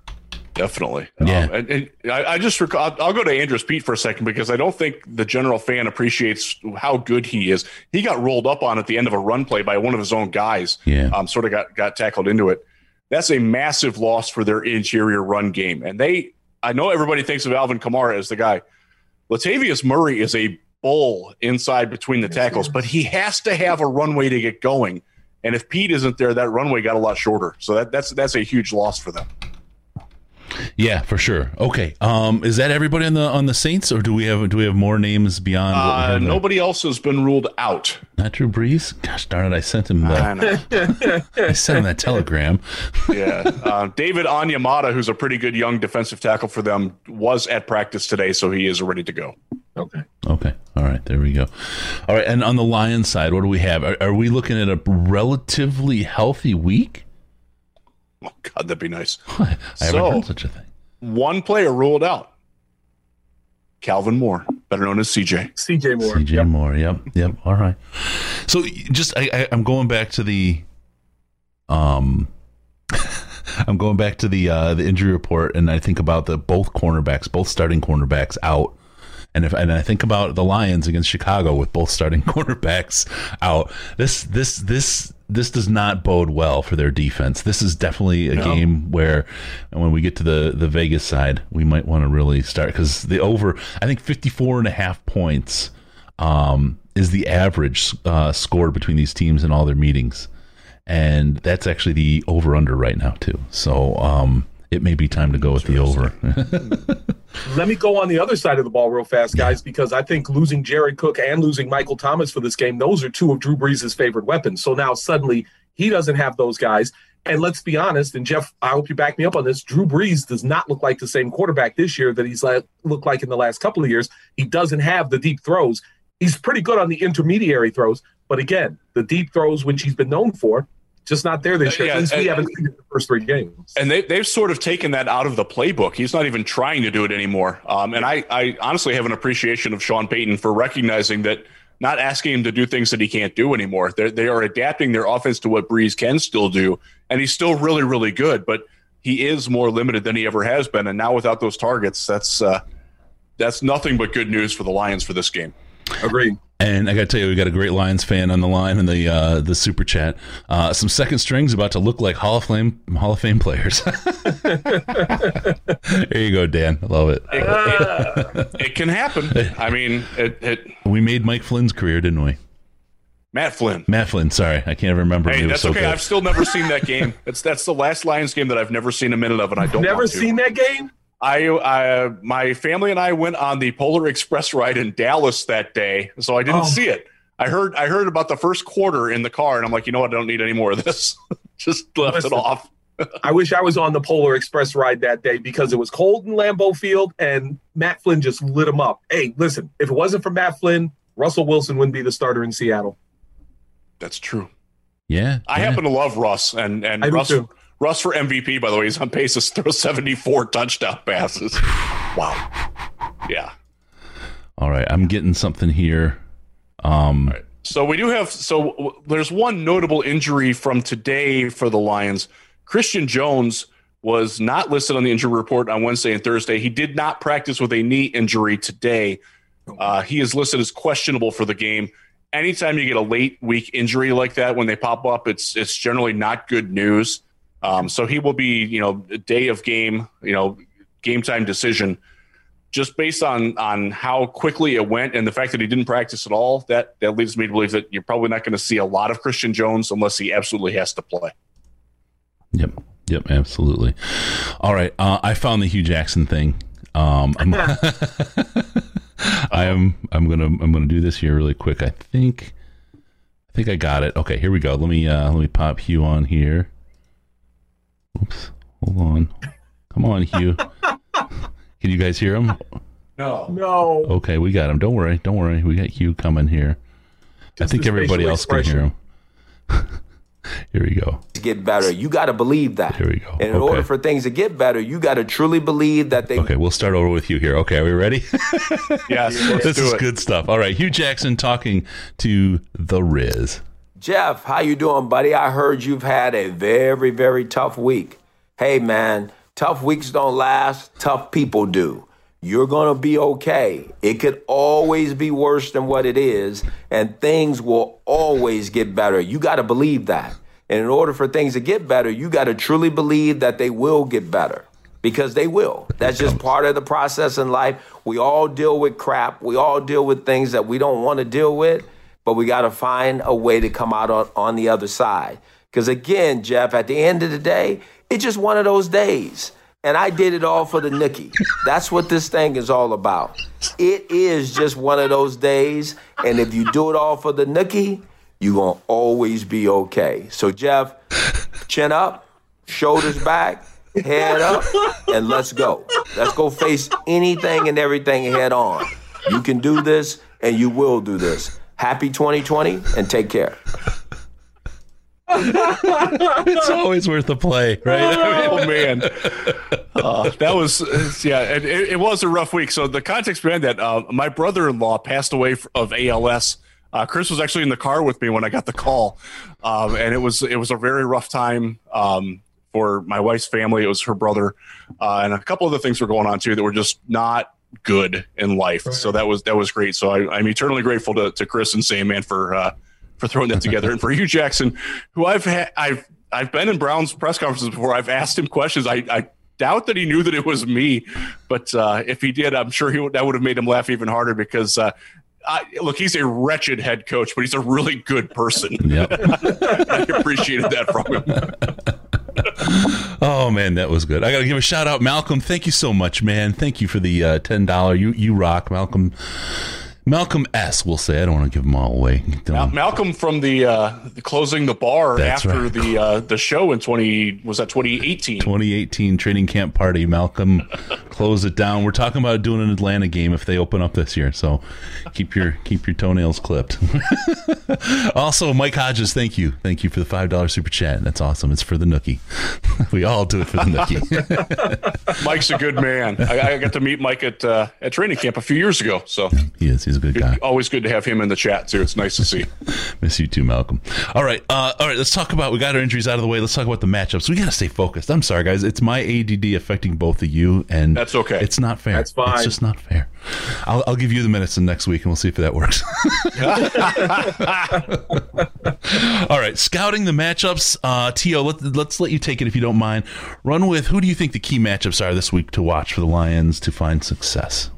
Definitely. Yeah. Um, and, and I, I just recall, I'll, I'll go to Andrus Peat for a second because I don't think the general fan appreciates how good he is. He got rolled up on at the end of a run play by one of his own guys. Yeah. Um, sort of got, got tackled into it. That's a massive loss for their interior run game. And they, I know everybody thinks of Alvin Kamara as the guy. Latavius Murray is a bull inside between the tackles, but he has to have a runway to get going. And if Peat isn't there, that runway got a lot shorter. So that, that's that's a huge loss for them. Yeah, for sure. Okay. Um, is that everybody on the on the Saints, or do we have do we have more names beyond? what we Uh, have there? nobody else has been ruled out. Not Drew Brees. Gosh darn it! I sent him the I know. I sent him that telegram. yeah. Uh, David Onyemata, who's a pretty good young defensive tackle for them, was at practice today, so he is ready to go. Okay. Okay. All right. There we go. All right. And on the Lions side, what do we have? Are, are we looking at a relatively healthy week? Oh, God, that'd be nice. I haven't So- heard such a thing. One player ruled out Calvin Moore, better known as CJ. CJ Moore. CJ Yep. Moore. Yep. Yep. All right. So just I, I I'm going back to the um I'm going back to the uh the injury report and I think about the both cornerbacks, both starting cornerbacks out. And if and I think about the Lions against Chicago with both starting cornerbacks out. This this this this does not bode well for their defense. This is definitely a No. game where when we get to the the Vegas side, we might want to really start cuz the over I think 54 and a half points um, is the average uh, scored between these teams in all their meetings, and that's actually the over under right now too. So um, it may be time to go with the over. Let me go on the other side of the ball real fast, guys, because I think losing Jared Cook and losing Michael Thomas for this game, those are two of Drew Brees' favorite weapons. So now suddenly he doesn't have those guys. And let's be honest, and Jeff, I hope you back me up on this. Drew Brees does not look like the same quarterback this year that he's like, looked like in the last couple of years. He doesn't have the deep throws. He's pretty good on the intermediary throws, but again, the deep throws, which he's been known for, just not there this year. Yeah, least we haven't seen it in the first three games. And they, they've sort of taken that out of the playbook. He's not even trying to do it anymore. Um, and I, I honestly have an appreciation of Sean Payton for recognizing that not asking him to do things that he can't do anymore. They're, they are adapting their offense to what Brees can still do. And he's still really, really good, but he is more limited than he ever has been. And now without those targets, that's, uh, that's nothing but good news for the Lions for this game. Agreed. And I got to tell you, we got a great Lions fan on the line in the uh, the super chat. Uh, some second strings about to look like Hall of Fame Hall of Fame players. there you go, Dan. I love it. It can happen. I mean, it, it We made Mike Flynn's career, didn't we? Matt Flynn. Matt Flynn. Sorry, I can't remember. Hey, that's so okay. good. I've still never seen that game. It's that's the last Lions game that I've never seen a minute of, and I don't Never want to. seen that game? I, I, my family and I went on the Polar Express ride in Dallas that day, so I didn't Oh. see it. I heard, I heard about the first quarter in the car, and I'm like, you know what? I don't need any more of this. Just left Listen. it off. I wish I was on the Polar Express ride that day because it was cold in Lambeau Field and Matt Flynn just lit him up. Hey, listen, if it wasn't for Matt Flynn, Russell Wilson wouldn't be the starter in Seattle. That's true. yeah, I yeah. happen to love Russ, and and I do Russ, too. Russ for MVP. By the way, he's on pace to throw 74 touchdown passes. Wow. Yeah. All right, I'm getting something here. Um, So we do have so w- there's one notable injury from today for the Lions. Christian Jones was not listed on the injury report on Wednesday and Thursday. He did not practice with a knee injury today. Uh, he is listed as questionable for the game. Anytime you get a late week injury like that, when they pop up, it's it's generally not good news. Um, so he will be, you know, day of game, you know, game time decision just based on on how quickly it went and the fact that he didn't practice at all, that that leads me to believe that you're probably not going to see a lot of Christian Jones unless he absolutely has to play. Yep. Yep. Absolutely. All right. Uh, I found the Hue Jackson thing. Um, I'm, I am. I'm gonna. I'm gonna do this here really quick. I think. I think I got it. Okay. Here we go. Let me. Uh, let me pop Hue on here. Oops. Hold on. Come on, Hue. Can you guys hear him? No. No. Okay, we got him. Don't worry. Don't worry. We got Hue coming here. I think everybody facial else can hear him. here we go. to get better. You got to believe that. Here we go. And in Okay. order for things to get better, you got to truly believe that they Okay, we'll start over with you here. Okay, are we ready? Yes, let's this do is it. good stuff. All right, Hue Jackson talking to the Riz. Jeff, how you doing, buddy? I heard you've had a very, very tough week. Hey, man, tough weeks don't last. Tough people do. You're going to be okay. It could always be worse than what it is, and things will always get better. You got to believe that. And in order for things to get better, you got to truly believe that they will get better because they will. That's just part of the process in life. We all deal with crap. We all deal with things that we don't want to deal with, but we got to find a way to come out on, on the other side. Because again, Jeff, at the end of the day, it's just one of those days. And I did it all for the nookie. That's what this thing is all about. It is just one of those days. And if you do it all for the nookie, you're going to always be okay. So, Jeff, chin up, shoulders back, head up, and let's go. Let's go face anything and everything head on. You can do this, and you will do this. Happy 2020, and take care. It's always worth a play, right? Oh man, uh, that was yeah. It, it, it was a rough week. So the context behind that, uh, my brother-in-law passed away of ALS. Uh, Chris was actually in the car with me when I got the call, um, and it was it was a very rough time um, for my wife's family. It was her brother, uh, and a couple other things were going on too that were just not good in life. So that was that was great. So I, I'm eternally grateful to, to Chris and Sandman for uh, for throwing that together, and for Hue Jackson, who I've had I've I've been in Brown's press conferences before. I've asked him questions. I, I doubt that he knew that it was me, but uh, if he did, I'm sure he would, that would have made him laugh even harder because. Uh, I, look, he's a wretched head coach, but he's a really good person. Yep. I appreciated that from him. Oh man, that was good. I got to give a shout out, Malcolm. Thank you so much, man. Thank you for the uh, ten dollar. You you rock, Malcolm. Malcolm S. We'll say. I don't want to give them all away. Mal- Malcolm from the, uh, closing the bar That's after right. the uh, the show in twenty was that twenty eighteen. 2018 training camp party. Malcolm, close it down. We're talking about doing an Atlanta game if they open up this year. So keep your keep your toenails clipped. also, Mike Hodges, thank you, thank you for the five dollar super chat. That's awesome. It's for the nookie. we all do it for the nookie. Mike's a good man. I, I got to meet Mike at uh, at training camp a few years ago, so he is. He's a good guy. always good to have him in the chat too. It's nice to see. Miss you too, Malcolm. All right, uh, all right. Let's talk about. We got our injuries out of the way. Let's talk about the matchups. We got to stay focused. I'm sorry, guys. It's my ADD affecting both of you, and That's okay. It's not fair. That's fine. It's just not fair. I'll, I'll give you the minutes in next week, and we'll see if that works. all right, scouting the matchups. Uh, T.O, let, let's let you take it if you don't mind. Run with who do you think the key matchups are this week to watch for the Lions to find success?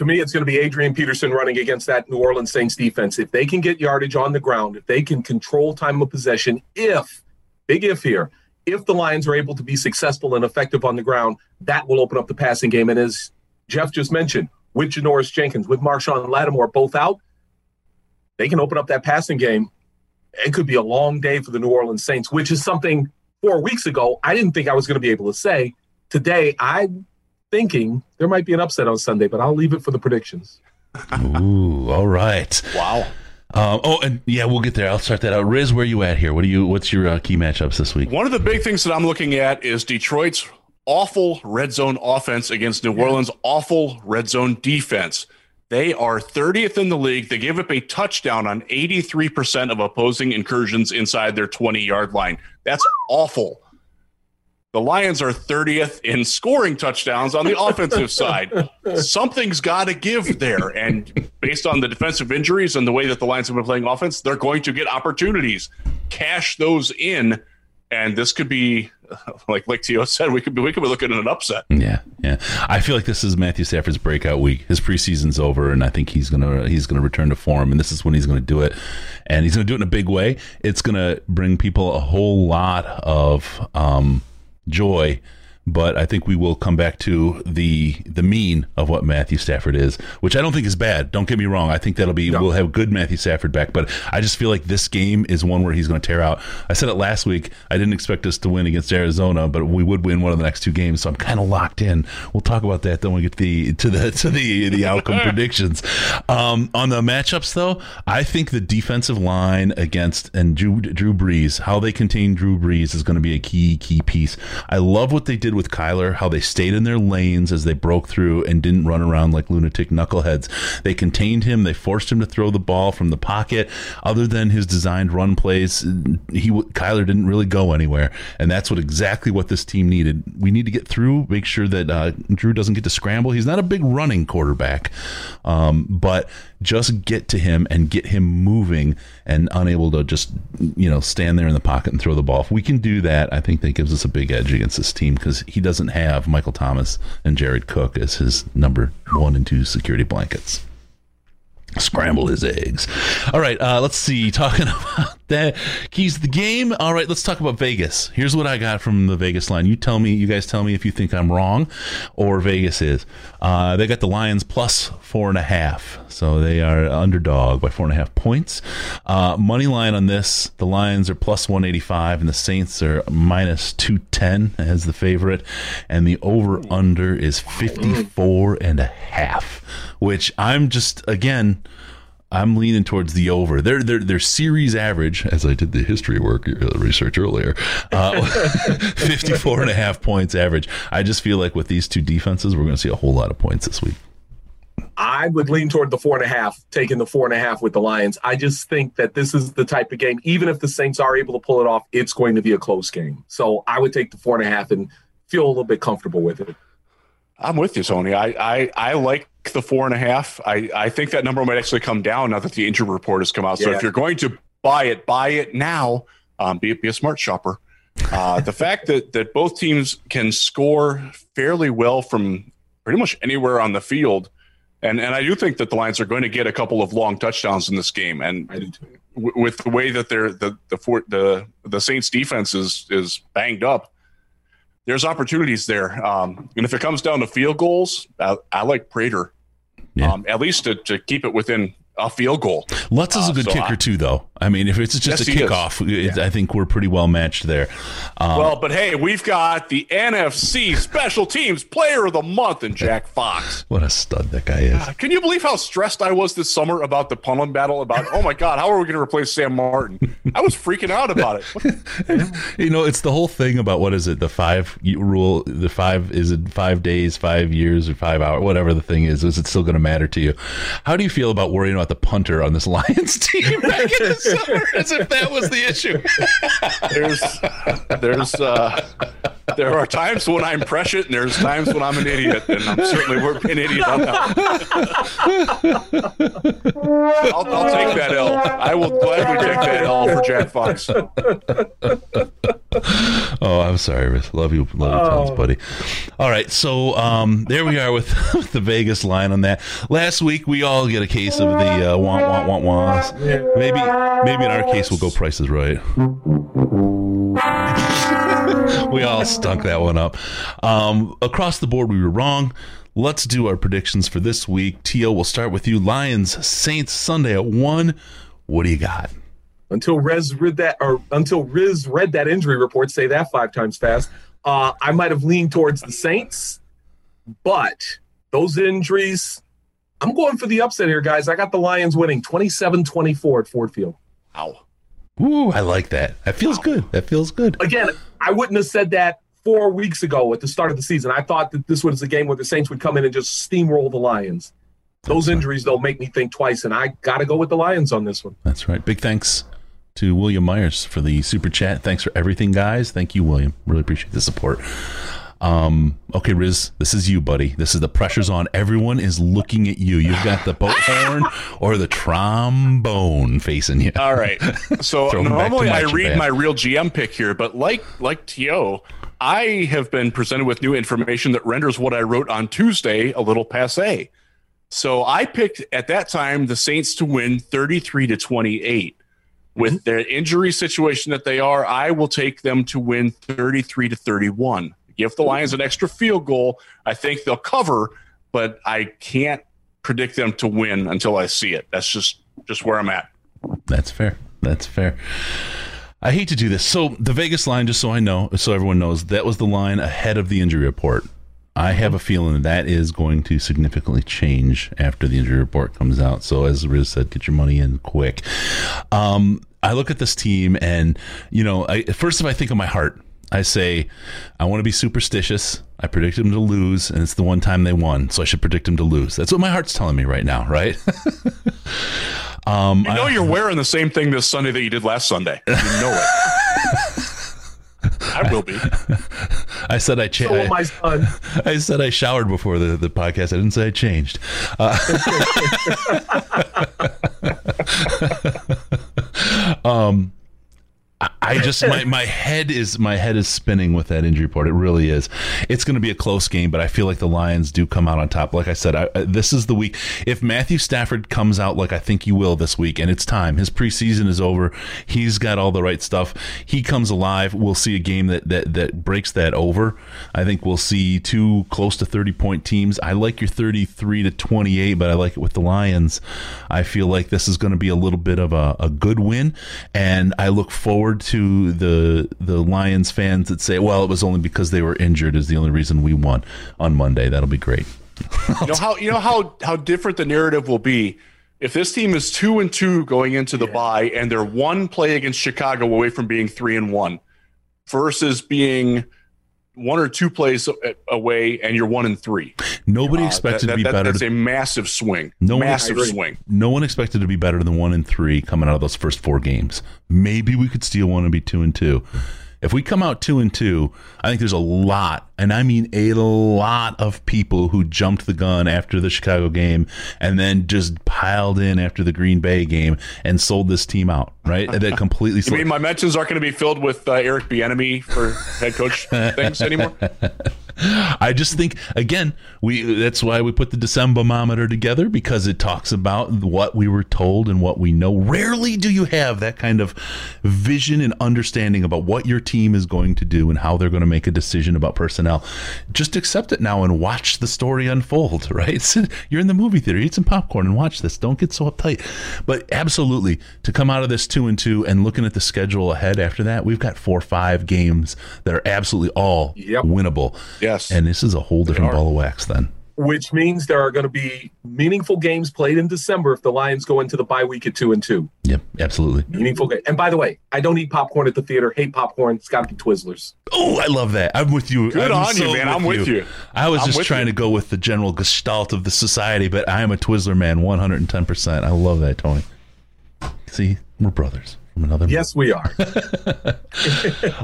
to me, it's going to be Adrian Peterson running against that New Orleans Saints defense. If they can get yardage on the ground, if they can control time of possession, if, big if here, if the Lions are able to be successful and effective on the ground, that will open up the passing game. And as Jeff just mentioned, with Janoris Jenkins, with Marshon Lattimore both out, they can open up that passing game. It could be a long day for the New Orleans Saints, which is something four weeks ago I didn't think I was going to be able to say. Today, I'm thinking there might be an upset on Sunday, but I'll leave it for the predictions. Ooh, all right. Wow. Um, oh, and yeah, we'll get there. I'll start that out. Riz, where you at here? What do you? What's your uh, key matchups this week? One of the big things that I'm looking at is Detroit's awful red zone offense against New Orleans' awful red zone defense. They are 30th in the league. They give up a touchdown on 83% of opposing incursions inside their 20 yard line. That's awful. The Lions are 30th in scoring touchdowns on the offensive side. Something's got to give there. And based on the defensive injuries and the way that the Lions have been playing offense, they're going to get opportunities. Cash those in. And this could be, like like T.O said, we could be we could be looking at an upset. Yeah, yeah. I feel like this is Matthew Stafford's breakout week. His preseason's over, and I think he's gonna he's gonna return to form, and this is when he's gonna do it, and he's gonna do it in a big way. It's gonna bring people a whole lot of um, joy. But I think we will come back to the the mean of what Matthew Stafford is, which I don't think is bad. Don't get me wrong. I think that'll be we'll have good Matthew Stafford back. But I just feel like this game is one where he's going to tear out. I said it last week. I didn't expect us to win against Arizona, but we would win one of the next two games. So I'm kind of locked in. We'll talk about that then when we get the to the to the the outcome predictions. Um, on the matchups though, I think the defensive line against and Drew Drew Brees, how they contain Drew Brees is going to be a key key piece. I love what they did with Kyler, how they stayed in their lanes as they broke through and didn't run around like lunatic knuckleheads. They contained him. They forced him to throw the ball from the pocket. Other than his designed run plays, he Kyler didn't really go anywhere, and that's what exactly what this team needed. We need to get through, make sure that uh, Drew doesn't get to scramble. He's not a big running quarterback, um, but just get to him and get him moving and unable to just you know stand there in the pocket and throw the ball. If we can do that, I think that gives us a big edge against this team because he doesn't have Michael Thomas and Jared Cook as his number one and two security blankets. Scramble his eggs. All right, uh, let's see. Talking about that keys the game. All right, let's talk about Vegas. Here's what I got from the Vegas line. You tell me, you guys tell me if you think I'm wrong or Vegas is. Uh, they got the Lions plus four and a half, so they are underdog by four and a half points. Uh, money line on this: the Lions are plus 185, and the Saints are minus 210 as the favorite, and the over under is 54 and a half, which I'm just again. I'm leaning towards the over. Their their their series average, as I did the history work uh, research earlier, uh, 54 and a half points average. I just feel like with these two defenses, we're going to see a whole lot of points this week. I would lean toward the four and a half, taking the four and a half with the Lions. I just think that this is the type of game, even if the Saints are able to pull it off, it's going to be a close game. So I would take the four and a half and feel a little bit comfortable with it. I'm with you, Tony. I, I, I like the four and a half. I, I think that number might actually come down now that the injury report has come out. So Yeah. if you're going to buy it, buy it now. Um, be, be a smart shopper. Uh, the fact that, that both teams can score fairly well from pretty much anywhere on the field. And, and I do think that the Lions are going to get a couple of long touchdowns in this game. And I do too. w- with the way that they're the the for, the the Saints defense is is banged up, there's opportunities there. Um, and if it comes down to field goals, I, I like Prater. Yeah. um, at least to, to keep it within a field goal. Lutz is a Uh, good so kicker I- too, though. I mean, if it's just Yes, a kickoff, it, I think we're pretty well matched there. Um, Well, but hey, we've got the NFC Special Teams Player of the Month in Jack Fox. what a stud that guy is. Can you believe how stressed I was this summer about the Punlin battle? About oh my god, how are we going to replace Sam Martin? I was freaking out about it. You know, it's the whole thing about what is it? The five rule. The five is it five days, five years, or five hours, whatever the thing is. Is it still going to matter to you? How do you feel about worrying about the punter on this Lions team back in the summer, as if that was the issue? There's, there's, uh, there are times when I'm prescient, and there's times when I'm an idiot, and I'm certainly an idiot on that. I'll, I'll take that L. I will gladly take that L for Jack Fox. Oh, I'm sorry, Riz. Love you, love you tons, Oh. buddy. All right, so um, there we are with, with the Vegas line on that. Last week we all get a case of the uh, want want want wants. Maybe maybe in our case we'll go prices right. we all stunk that one up. Um, across the board, we were wrong. Let's do our predictions for this week. T.O, we'll start with you. Lions Saints Sunday at one. What do you got? Until Riz read that or until Riz read that injury report, say that five times fast. Uh, I might have leaned towards the Saints, but those injuries, I'm going for the upset here, guys. I got the Lions winning 27-24 at Ford Field. Ow. Ooh, I like that. That feels good. That feels good. Again, I wouldn't have said that four weeks ago at the start of the season. I thought that this was a game where the Saints would come in and just steamroll the Lions. Those injuries, though, make me think twice, and I got to go with the Lions on this one. That's right. Big thanks to William Myers for the super chat. Thanks for everything, guys. Thank you, William. Really appreciate the support. Um, okay, Riz, this is you, buddy. This is the pressure's on. Everyone is looking at you. You've got the boat horn or the trombone facing you. All right. So Throw him back to normally I read Band. my real GM pick here, but like like To, I have been presented with new information that renders what I wrote on Tuesday a little passe. So I picked at that time the Saints to win 33 to 28. With mm-hmm. their injury situation that they are, I will take them to win 33 to 31. Give the Lions an extra field goal. I think they'll cover, but I can't predict them to win until I see it. That's just just where I'm at. That's fair. That's fair. I hate to do this. So the Vegas line, just so I know, so everyone knows, that was the line ahead of the injury report. I have a feeling that is going to significantly change after the injury report comes out. So as Riz said, get your money in quick. Um, I look at this team, and you know, I, first if I think of my heart, I say I want to be superstitious. I predict them to lose, and it's the one time they won, so I should predict them to lose. That's what my heart's telling me right now, right? um, You know you're wearing the same thing this Sunday that you did last Sunday. You know it. I will be. I said I changed. So, my son, I said I showered before the, the podcast. I didn't say I changed. Uh, um, I- just my, my head is my head is spinning with that injury report. It really is. It's going to be a close game, but I feel like the Lions do come out on top. Like I said, I- this is the week. If Matthew Stafford comes out like I think he will this week, and it's time. His preseason is over. He's got all the right stuff. He comes alive. We'll see a game that that that breaks that over. I think we'll see two close to thirty point teams. I like your thirty three to twenty eight, but I like it with the Lions. I feel like this is going to be a little bit of a, a good win, and I look forward to the the Lions fans that say, "Well, it was only because they were injured is the only reason we won on Monday." That'll be great. You know how you know how how different the narrative will be if this team is two and two going into the bye and they're one play against Chicago away from being three and one, versus being one or two plays away and you're one and three. Nobody Uh, expected that- to be that- better. That's a massive swing. No massive agree. swing. no one expected to be better than one and three coming out of those first four games. Maybe we could steal one and be two and two. If we come out two and two, I think there's a lot, and I mean a lot of people who jumped the gun after the Chicago game and then just piled in after the Green Bay game and sold this team out, right? That completely You sold. mean my mentions aren't going to be filled with uh, Eric Bieniemy for head coach things anymore? I just think again, we that's why we put the Decembermometer together because it talks about what we were told and what we know. Rarely do you have that kind of vision and understanding about what your team is going to do and how they're going to make a decision about personnel. Just accept it now and watch the story unfold, right? You're in the movie theater, eat some popcorn and watch this. Don't get so uptight. But absolutely, to come out of this 2 and 2 and looking at the schedule ahead after that, we've got 4 or 5 games that are absolutely all Yep. winnable. Yes. And this is a whole different ball of wax then. Which means there are going to be meaningful games played in December if the Lions go into the bye week at two and two. Yep, absolutely. Meaningful game. And by the way, I don't eat popcorn at the theater. Hate popcorn. It's got to be Twizzlers. Oh, I love that. I'm with you. Good I'm on you, man. I'm with you. I was I'm just trying you. to go with the general gestalt of the society, but I am a Twizzler man 110%. I love that, Tony. See, we're brothers from another Yes, we are.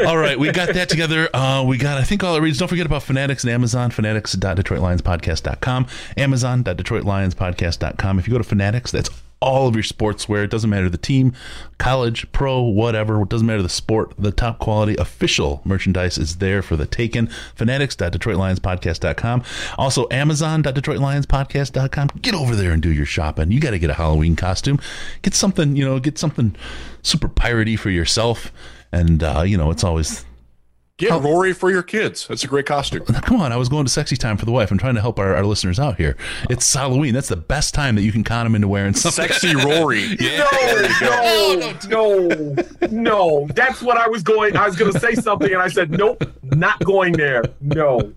all right, we got that together. Uh, we got, I think, all it reads. Don't forget about Fanatics and Amazon, fanatics.detroitlionspodcast.com, amazon.detroitlionspodcast.com. If you go to Fanatics, that's all of your sportswear. It doesn't matter the team, college, pro, whatever. It doesn't matter the sport. The top quality official merchandise is there for the taken. Fanatics.detroitlionspodcast.com. Also, amazon.detroitlionspodcast.com. Get over there and do your shopping. You got to get a Halloween costume. Get something, you know, get something super piratey for yourself. And, uh, you know, it's always Get Roary for your kids. That's a great costume. Come on, I was going to sexy time for the wife. I'm trying to help our, our listeners out here. It's Halloween. That's the best time that you can con them into wearing something. Sexy Roary. No, no, no, no. That's what I was going. I was going to say something, and I said, "Nope, not going there." No.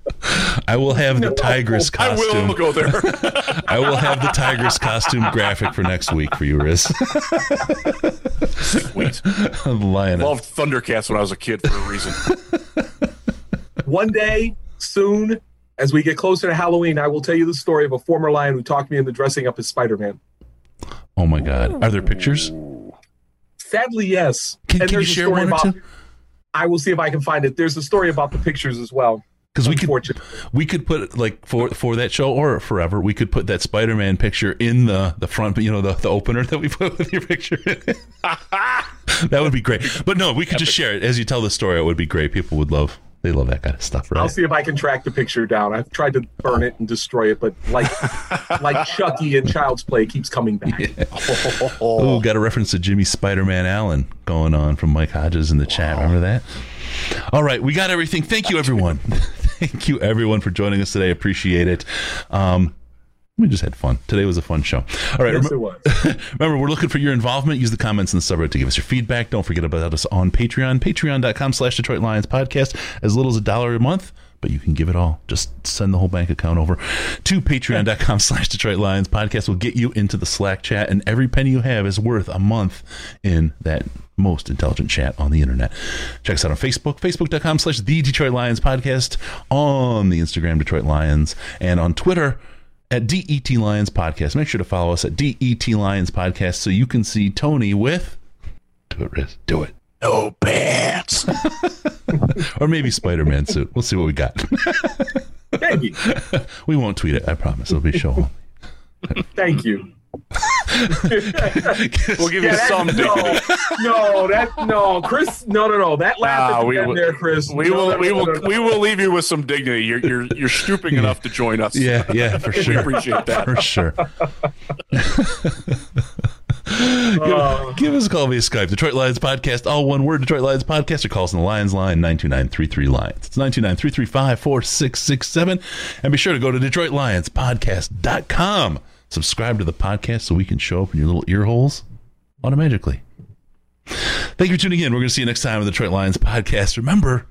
I will have the tigress I costume. I will go there. I will have the tigress costume graphic for next week for you, Riz. Sweet. the lioness. Loved Thundercats when I was a kid for a reason. One day soon, as we get closer to Halloween, I will tell you the story of a former lion who talked me into dressing up as Spider-Man. Oh my God! Are there pictures? Sadly, yes. Can, And can you share one about-? I will see if I can find it. There's a story about the pictures as well. Because we could we could put like for for that show or forever we could put that Spider-Man picture in the the front you know the, the opener that we put with your picture. in it. that would be great. But no, we could just share it as you tell the story. It would be great. People would love they love that kind of stuff, right? I'll see if I can track the picture down. I've tried to burn it and destroy it, but like like Chucky in Child's Play keeps coming back. Oh, got a reference to Jimmy Spider-Man Allen going on from Mike Hodges in the chat. Remember that? All right, we got everything. Thank you, everyone. Thank you, everyone, for joining us today. Appreciate it. Um, we just had fun. Today was a fun show. All right, Yes, rem- it was. Remember, we're looking for your involvement. Use the comments in the subreddit to give us your feedback. Don't forget about us on Patreon, patreon.com slash Detroit Lions podcast, as little as a dollar a month. But you can give it all. Just send the whole bank account over to patreon.com slash Detroit Lions podcast. We'll get you into the Slack chat, and every penny you have is worth a month in that most intelligent chat on the internet. Check us out on Facebook, facebook.com slash the Detroit Lions podcast, on the Instagram Detroit Lions, and on Twitter at DET Lions Podcast. Make sure to follow us at DET Lions Podcast so you can see Tony with do it, Riz. Do it. No pants. Or maybe Spider Man suit. We'll see what we got. Maybe. we won't tweet it, I promise. It'll be show Thank you. We'll give Yeah, you some dignity. no, no, that no, Chris, no, no, no. That laugh Ah, the we will- there, Chris. We No, will, we will, no, we will leave you with some dignity. You're, you're, you're stooping enough to join us. Yeah, yeah, for sure. we appreciate that. For sure. Uh, give, give us a call via Skype. Detroit Lions Podcast, all one word, Detroit Lions Podcast, or call us on the Lions line, 929-33 Lions. It's 929-335-4667. And be sure to go to DetroitLionsPodcast.com. Subscribe to the podcast so we can show up in your little ear holes automatically. Thank you for tuning in. We're going to see you next time on the Detroit Lions Podcast. Remember,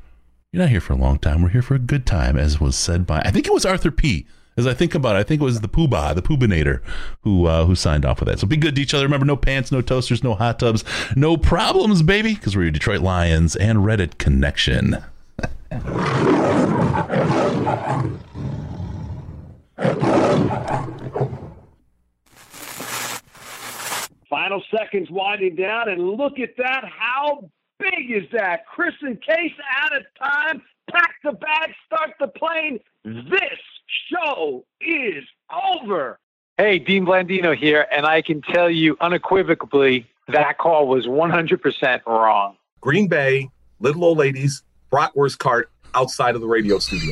you're not here for a long time. We're here for a good time, as was said by, I think it was Arthur P. As I think about it, I think it was the Poobah, the Poobinator, who uh, who signed off with that. So be good to each other. Remember, no pants, no toasters, no hot tubs, no problems, baby, because we're your Detroit Lions and Reddit connection. Final seconds winding down, and look at that. How big is that? Chris and Case out of time. Pack the bag, start the plane. This show is over. Hey, Dean Blandino here, and I can tell you unequivocally that call was 100% wrong. Green Bay, little old ladies, bratwurst cart outside of the radio studio.